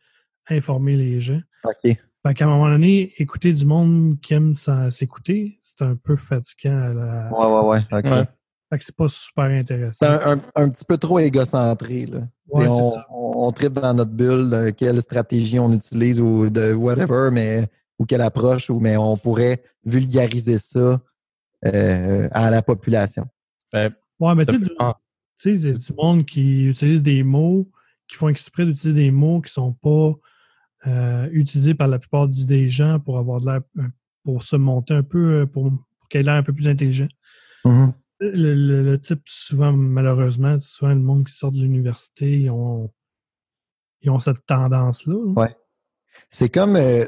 informer les gens. OK. Fait qu'à un moment donné, écouter du monde qui aime s'écouter, c'est un peu fatigant. À la... Ouais, ouais, ouais. OK. Ouais. Fait que c'est pas super intéressant. C'est un, un- un petit peu trop égocentré. Là. Ouais, on, ça. on, on tripe dans notre bulle de quelle stratégie on utilise ou de whatever, mais ou quelle approche, ou mais on pourrait vulgariser ça euh, à la population. Ben, Ouais, mais tu sais, peut- du- tu sais, c'est du monde qui utilise des mots, qui font exprès d'utiliser des mots qui sont pas euh, utilisés par la plupart du- des gens pour avoir de l'air, euh, pour se monter un peu, pour, pour qu'il ait l'air un peu plus intelligent. Mhm. Le, le- le type, souvent, malheureusement, souvent le monde qui sort de l'université, ils ont, ils ont cette tendance-là. là. Ouais. C'est comme euh,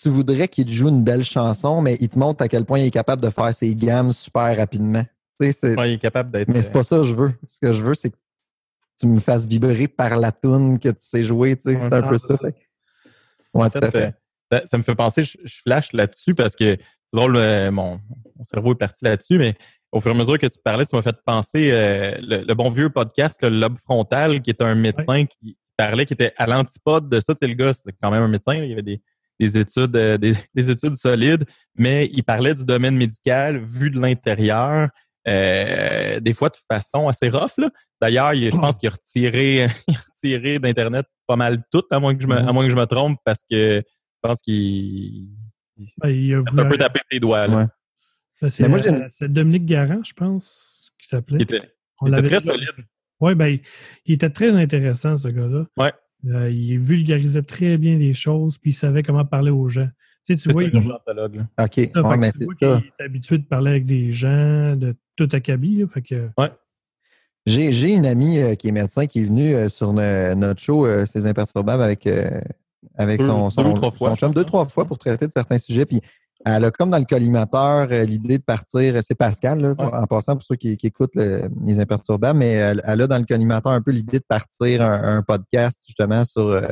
tu voudrais qu'il te joue une belle chanson, mais il te montre à quel point il est capable de faire ses gammes super rapidement. Tu sais, c'est- ouais, il est capable d'être. mais c'est pas ça que je veux. Ce que je veux, c'est que tu me fasses vibrer par la tune que tu sais jouer. Tu sais, c'est un ah, peu c'est ça. ça. fait Ouais, En tout à fait, fait. euh, ça, ça me fait penser, je, je flash là-dessus parce que c'est drôle, euh, mon, mon cerveau est parti là-dessus, mais au fur et à mesure que tu parlais, ça m'a fait penser euh, le, le bon vieux podcast, le Lobe Frontal, qui est un médecin qui parlait, qui était à l'antipode de ça. Tu sais, le gars, c'est quand même un médecin, là, il y avait des, des études, euh, des, (laughs) des études solides, mais il parlait du domaine médical vu de l'intérieur. des fois de façon assez rough. là. D'ailleurs, il- je pense qu'il a retiré, (laughs) il a retiré d'Internet pas mal tout, à moins que je me, à moins que je me trompe, parce que je pense qu'il il Ben, il a voulu un peu tapé ses doigts. Là. Ouais. Ben, c'est, Mais moi, j'ai euh, une- c'est Dominique Garant, je pense, qui s'appelait. Il était, On il était l'avait très solide. Oui, ben, il- il était très intéressant, ce gars-là. Ouais. Euh, il vulgarisait très bien les choses, puis il savait comment parler aux gens. Tu sais, tu C'est vois, un il, ça, Ouais, fait que mais tu c'est vois ça. qu'il est habitué de parler avec des gens de tout acabit. là, fait que, J'ai, j'ai une amie euh, qui est médecin qui est venue euh, sur ne- notre show euh, C'est imperturbable avec, euh, avec son, son, deux ou trois fois, son chum deux, trois fois pour traiter de certains sujets. Puis elle a comme dans le collimateur euh, l'idée de partir, c'est Pascal, là, Ouais. en passant pour ceux qui, qui écoutent le- les imperturbables, mais elle, elle a dans le collimateur un peu l'idée de partir un, un podcast justement sur euh,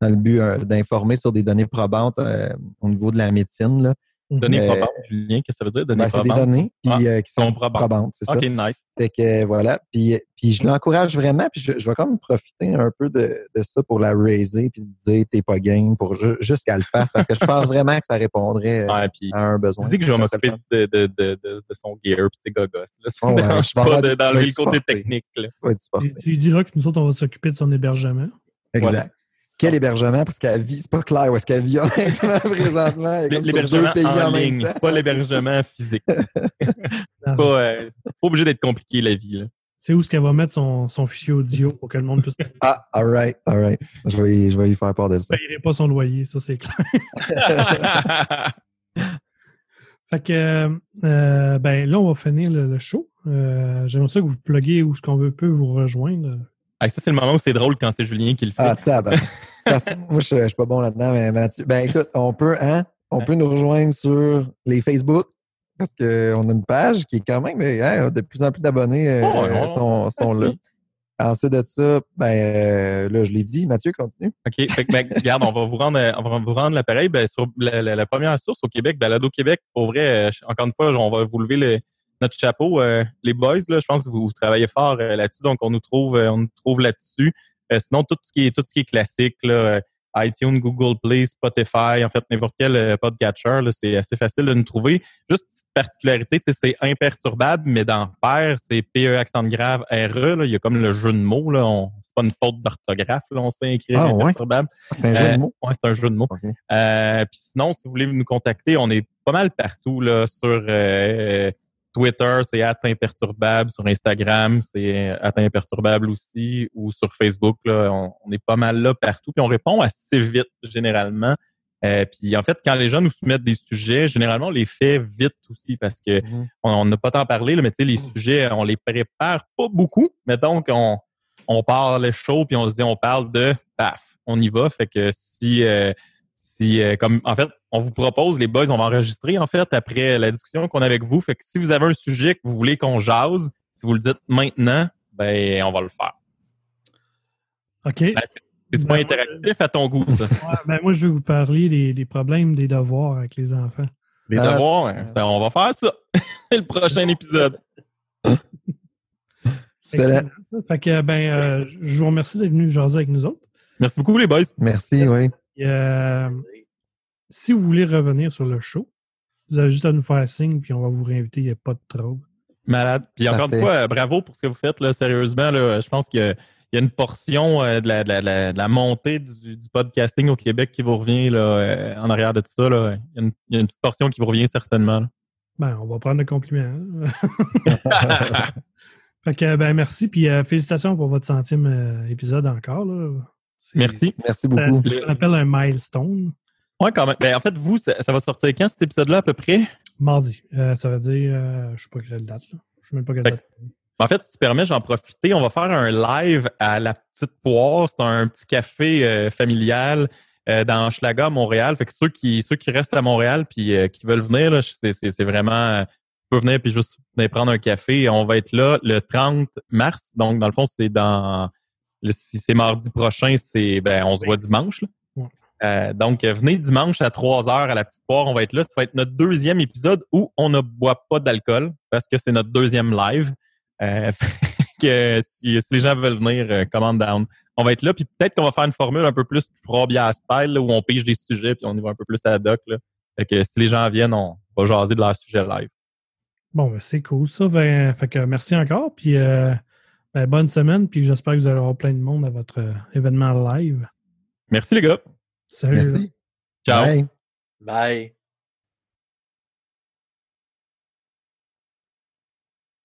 dans le but euh, d'informer sur des données probantes euh, au niveau de la médecine. Là. Données Euh, probantes, Julien, qu'est-ce que ça veut dire? Données Ben, c'est des données puis, Ah, euh, qui sont sont probantes. probantes, c'est ça. OK, nice. Fait que euh, voilà. Puis, puis je l'encourage vraiment. Puis je, je vais quand même profiter un peu de, de ça pour la raiser puis de dire t'es pas game pour ju- juste qu'elle le fasse parce que je pense vraiment que ça répondrait euh, Ouais, puis à un besoin. dis que je vais Ça m'occuper de, de, de, de, de son gear et ses gogos. Là. Ça Oh me ouais, dérange pas de- d'enlever le côté technique. Là. Tu. Tu, diras que nous autres, on va s'occuper de son hébergement. Exact. Voilà. Quel hébergement? Parce qu'elle vit, c'est pas clair où est-ce qu'elle vit (laughs) honnêtement présentement. L'hébergement pays en en ligne, pas l'hébergement physique. (laughs) Pas, euh, c'est pas obligé d'être compliqué la vie. Là. C'est où est-ce qu'elle va mettre son, son fichier audio pour que le monde puisse. ne (laughs) Ah, all right, all right. Je vais, y- je vais y faire part de ça. payerait pas son loyer, ça c'est clair. Fait que, euh, ben là, on va finir le, le show. Euh, J'aimerais ça que vous pluguiez où ce qu'on veut peut vous rejoindre. Ah, ça, c'est le moment où c'est drôle quand c'est Julien qui le fait. Ah, tabarnak. (laughs) Ça, Moi, je, je suis pas bon là-dedans, mais Mathieu. Ben, écoute, on peut, hein? On peut nous rejoindre sur les Facebook parce qu'on a une page qui est quand même, hein, de plus en plus d'abonnés euh, Oh, sont, sont là. Ensuite de ça, ben, euh, là, je l'ai dit. Mathieu, continue. OK. Fait que, ben, regarde, on va vous rendre, euh, on va vous rendre l'appareil. Ben, sur la, la- la première source au Québec, Balado Québec, pour vrai, euh, encore une fois, on va vous lever le- notre chapeau. euh, les boys, là, je pense que vous, vous travaillez fort euh, là-dessus, donc on nous trouve, euh, on nous trouve là-dessus. Euh, sinon, tout ce qui est tout ce qui est classique, là, euh, iTunes, Google Play, Spotify, en fait, n'importe quel euh, podcatcher, c'est assez facile de nous trouver. Juste petite particularité, c'est imperturbable, mais dans Père, c'est PE accent grave RE. Là, il y a comme le jeu de mots. Là, on, c'est pas une faute d'orthographe, on sait écrire Ah, ouais? imperturbable. C'est un jeu de mots? Ouais, c'est un jeu de mots. Euh, puis sinon, si vous voulez nous contacter, on est pas mal partout là, sur euh, Twitter, c'est imperturbable, sur Instagram, c'est imperturbable aussi, ou sur Facebook, là, on, on est pas mal là partout, puis on répond assez vite généralement. Euh, puis en fait, quand les gens nous soumettent des sujets, généralement on les fait vite aussi parce que Mhm. on n'a pas tant parlé, là, mais tu sais, les sujets, on les prépare pas beaucoup, mais donc on, on parle chaud, puis on se dit on parle de paf, on y va. Fait que si euh, si euh, comme en fait, on vous propose, les boys, on va enregistrer en fait après la discussion qu'on a avec vous. Fait que si vous avez un sujet que vous voulez qu'on jase, si vous le dites maintenant, ben on va le faire. OK. Ben, c'est Ben, pas moi, interactif à ton goût, ça. (laughs) Ouais, ben, moi, je vais vous parler des, des problèmes des devoirs avec les enfants. Les Ah. devoirs, hein, ça, on va faire ça. (laughs) le prochain épisode. (laughs) Excellent. ça. Fait que, ben, euh, je vous remercie d'être venu jaser avec nous autres. Merci beaucoup, les boys. Merci, oui. Euh, si vous voulez revenir sur le show, vous avez juste à nous faire signe, puis on va vous réinviter, il n'y a pas de trouble. Malade. Puis encore une fois, euh, bravo pour ce que vous faites, là, sérieusement. Là, je pense qu'il y a- il y a une portion euh, de, la, de la- de la- de la montée du, du podcasting au Québec qui vous revient là, euh, en arrière de tout ça. Là. Il, y a une, il y a une petite portion qui vous revient certainement. là. Ben, on va prendre le compliment. hein. (laughs) (laughs) fait que, ben, merci, puis euh, félicitations pour votre centième euh, épisode encore. Là. Merci. Merci C'est beaucoup. c'est ce qu'on appelle un milestone. Ouais, quand même. Ben, en fait, vous, ça, ça va sortir quand cet épisode-là à peu près? Mardi. Euh, ça veut dire, euh, je sais pas quelle date. Là. Je sais même pas quelle Fait date. En fait, si tu permets, j'en profiter. On va faire un live à la Petite Poire. C'est un petit café euh, familial euh, dans Hochelaga, à Montréal. Fait que ceux qui, ceux qui restent à Montréal puis euh, qui veulent venir, c'est, c'est, c'est vraiment... Tu peux venir puis juste venir prendre un café. On va être là le 30 mars. Donc, dans le fond, c'est dans... le- si c'est mardi prochain, c'est ben on se voit dimanche. là. Euh, donc, venez dimanche à 3 heures à la Petite Poire. On va être là. Ça va être notre deuxième épisode où on ne boit pas d'alcool parce que c'est notre deuxième live. Euh, (laughs) que si, si les gens veulent venir, euh, commande down. On va être là, puis peut-être qu'on va faire une formule un peu plus bières style, là, où on pige des sujets, puis on y va un peu plus à la doc. Là. Fait que si les gens viennent, on va jaser de leur sujet live. Bon, ben, c'est cool ça. Ben, fait que merci encore. Puis ben, bonne semaine. Puis j'espère que vous allez avoir plein de monde à votre euh, événement live. Merci les gars. Salut. Merci. Ciao. Bye. Bye.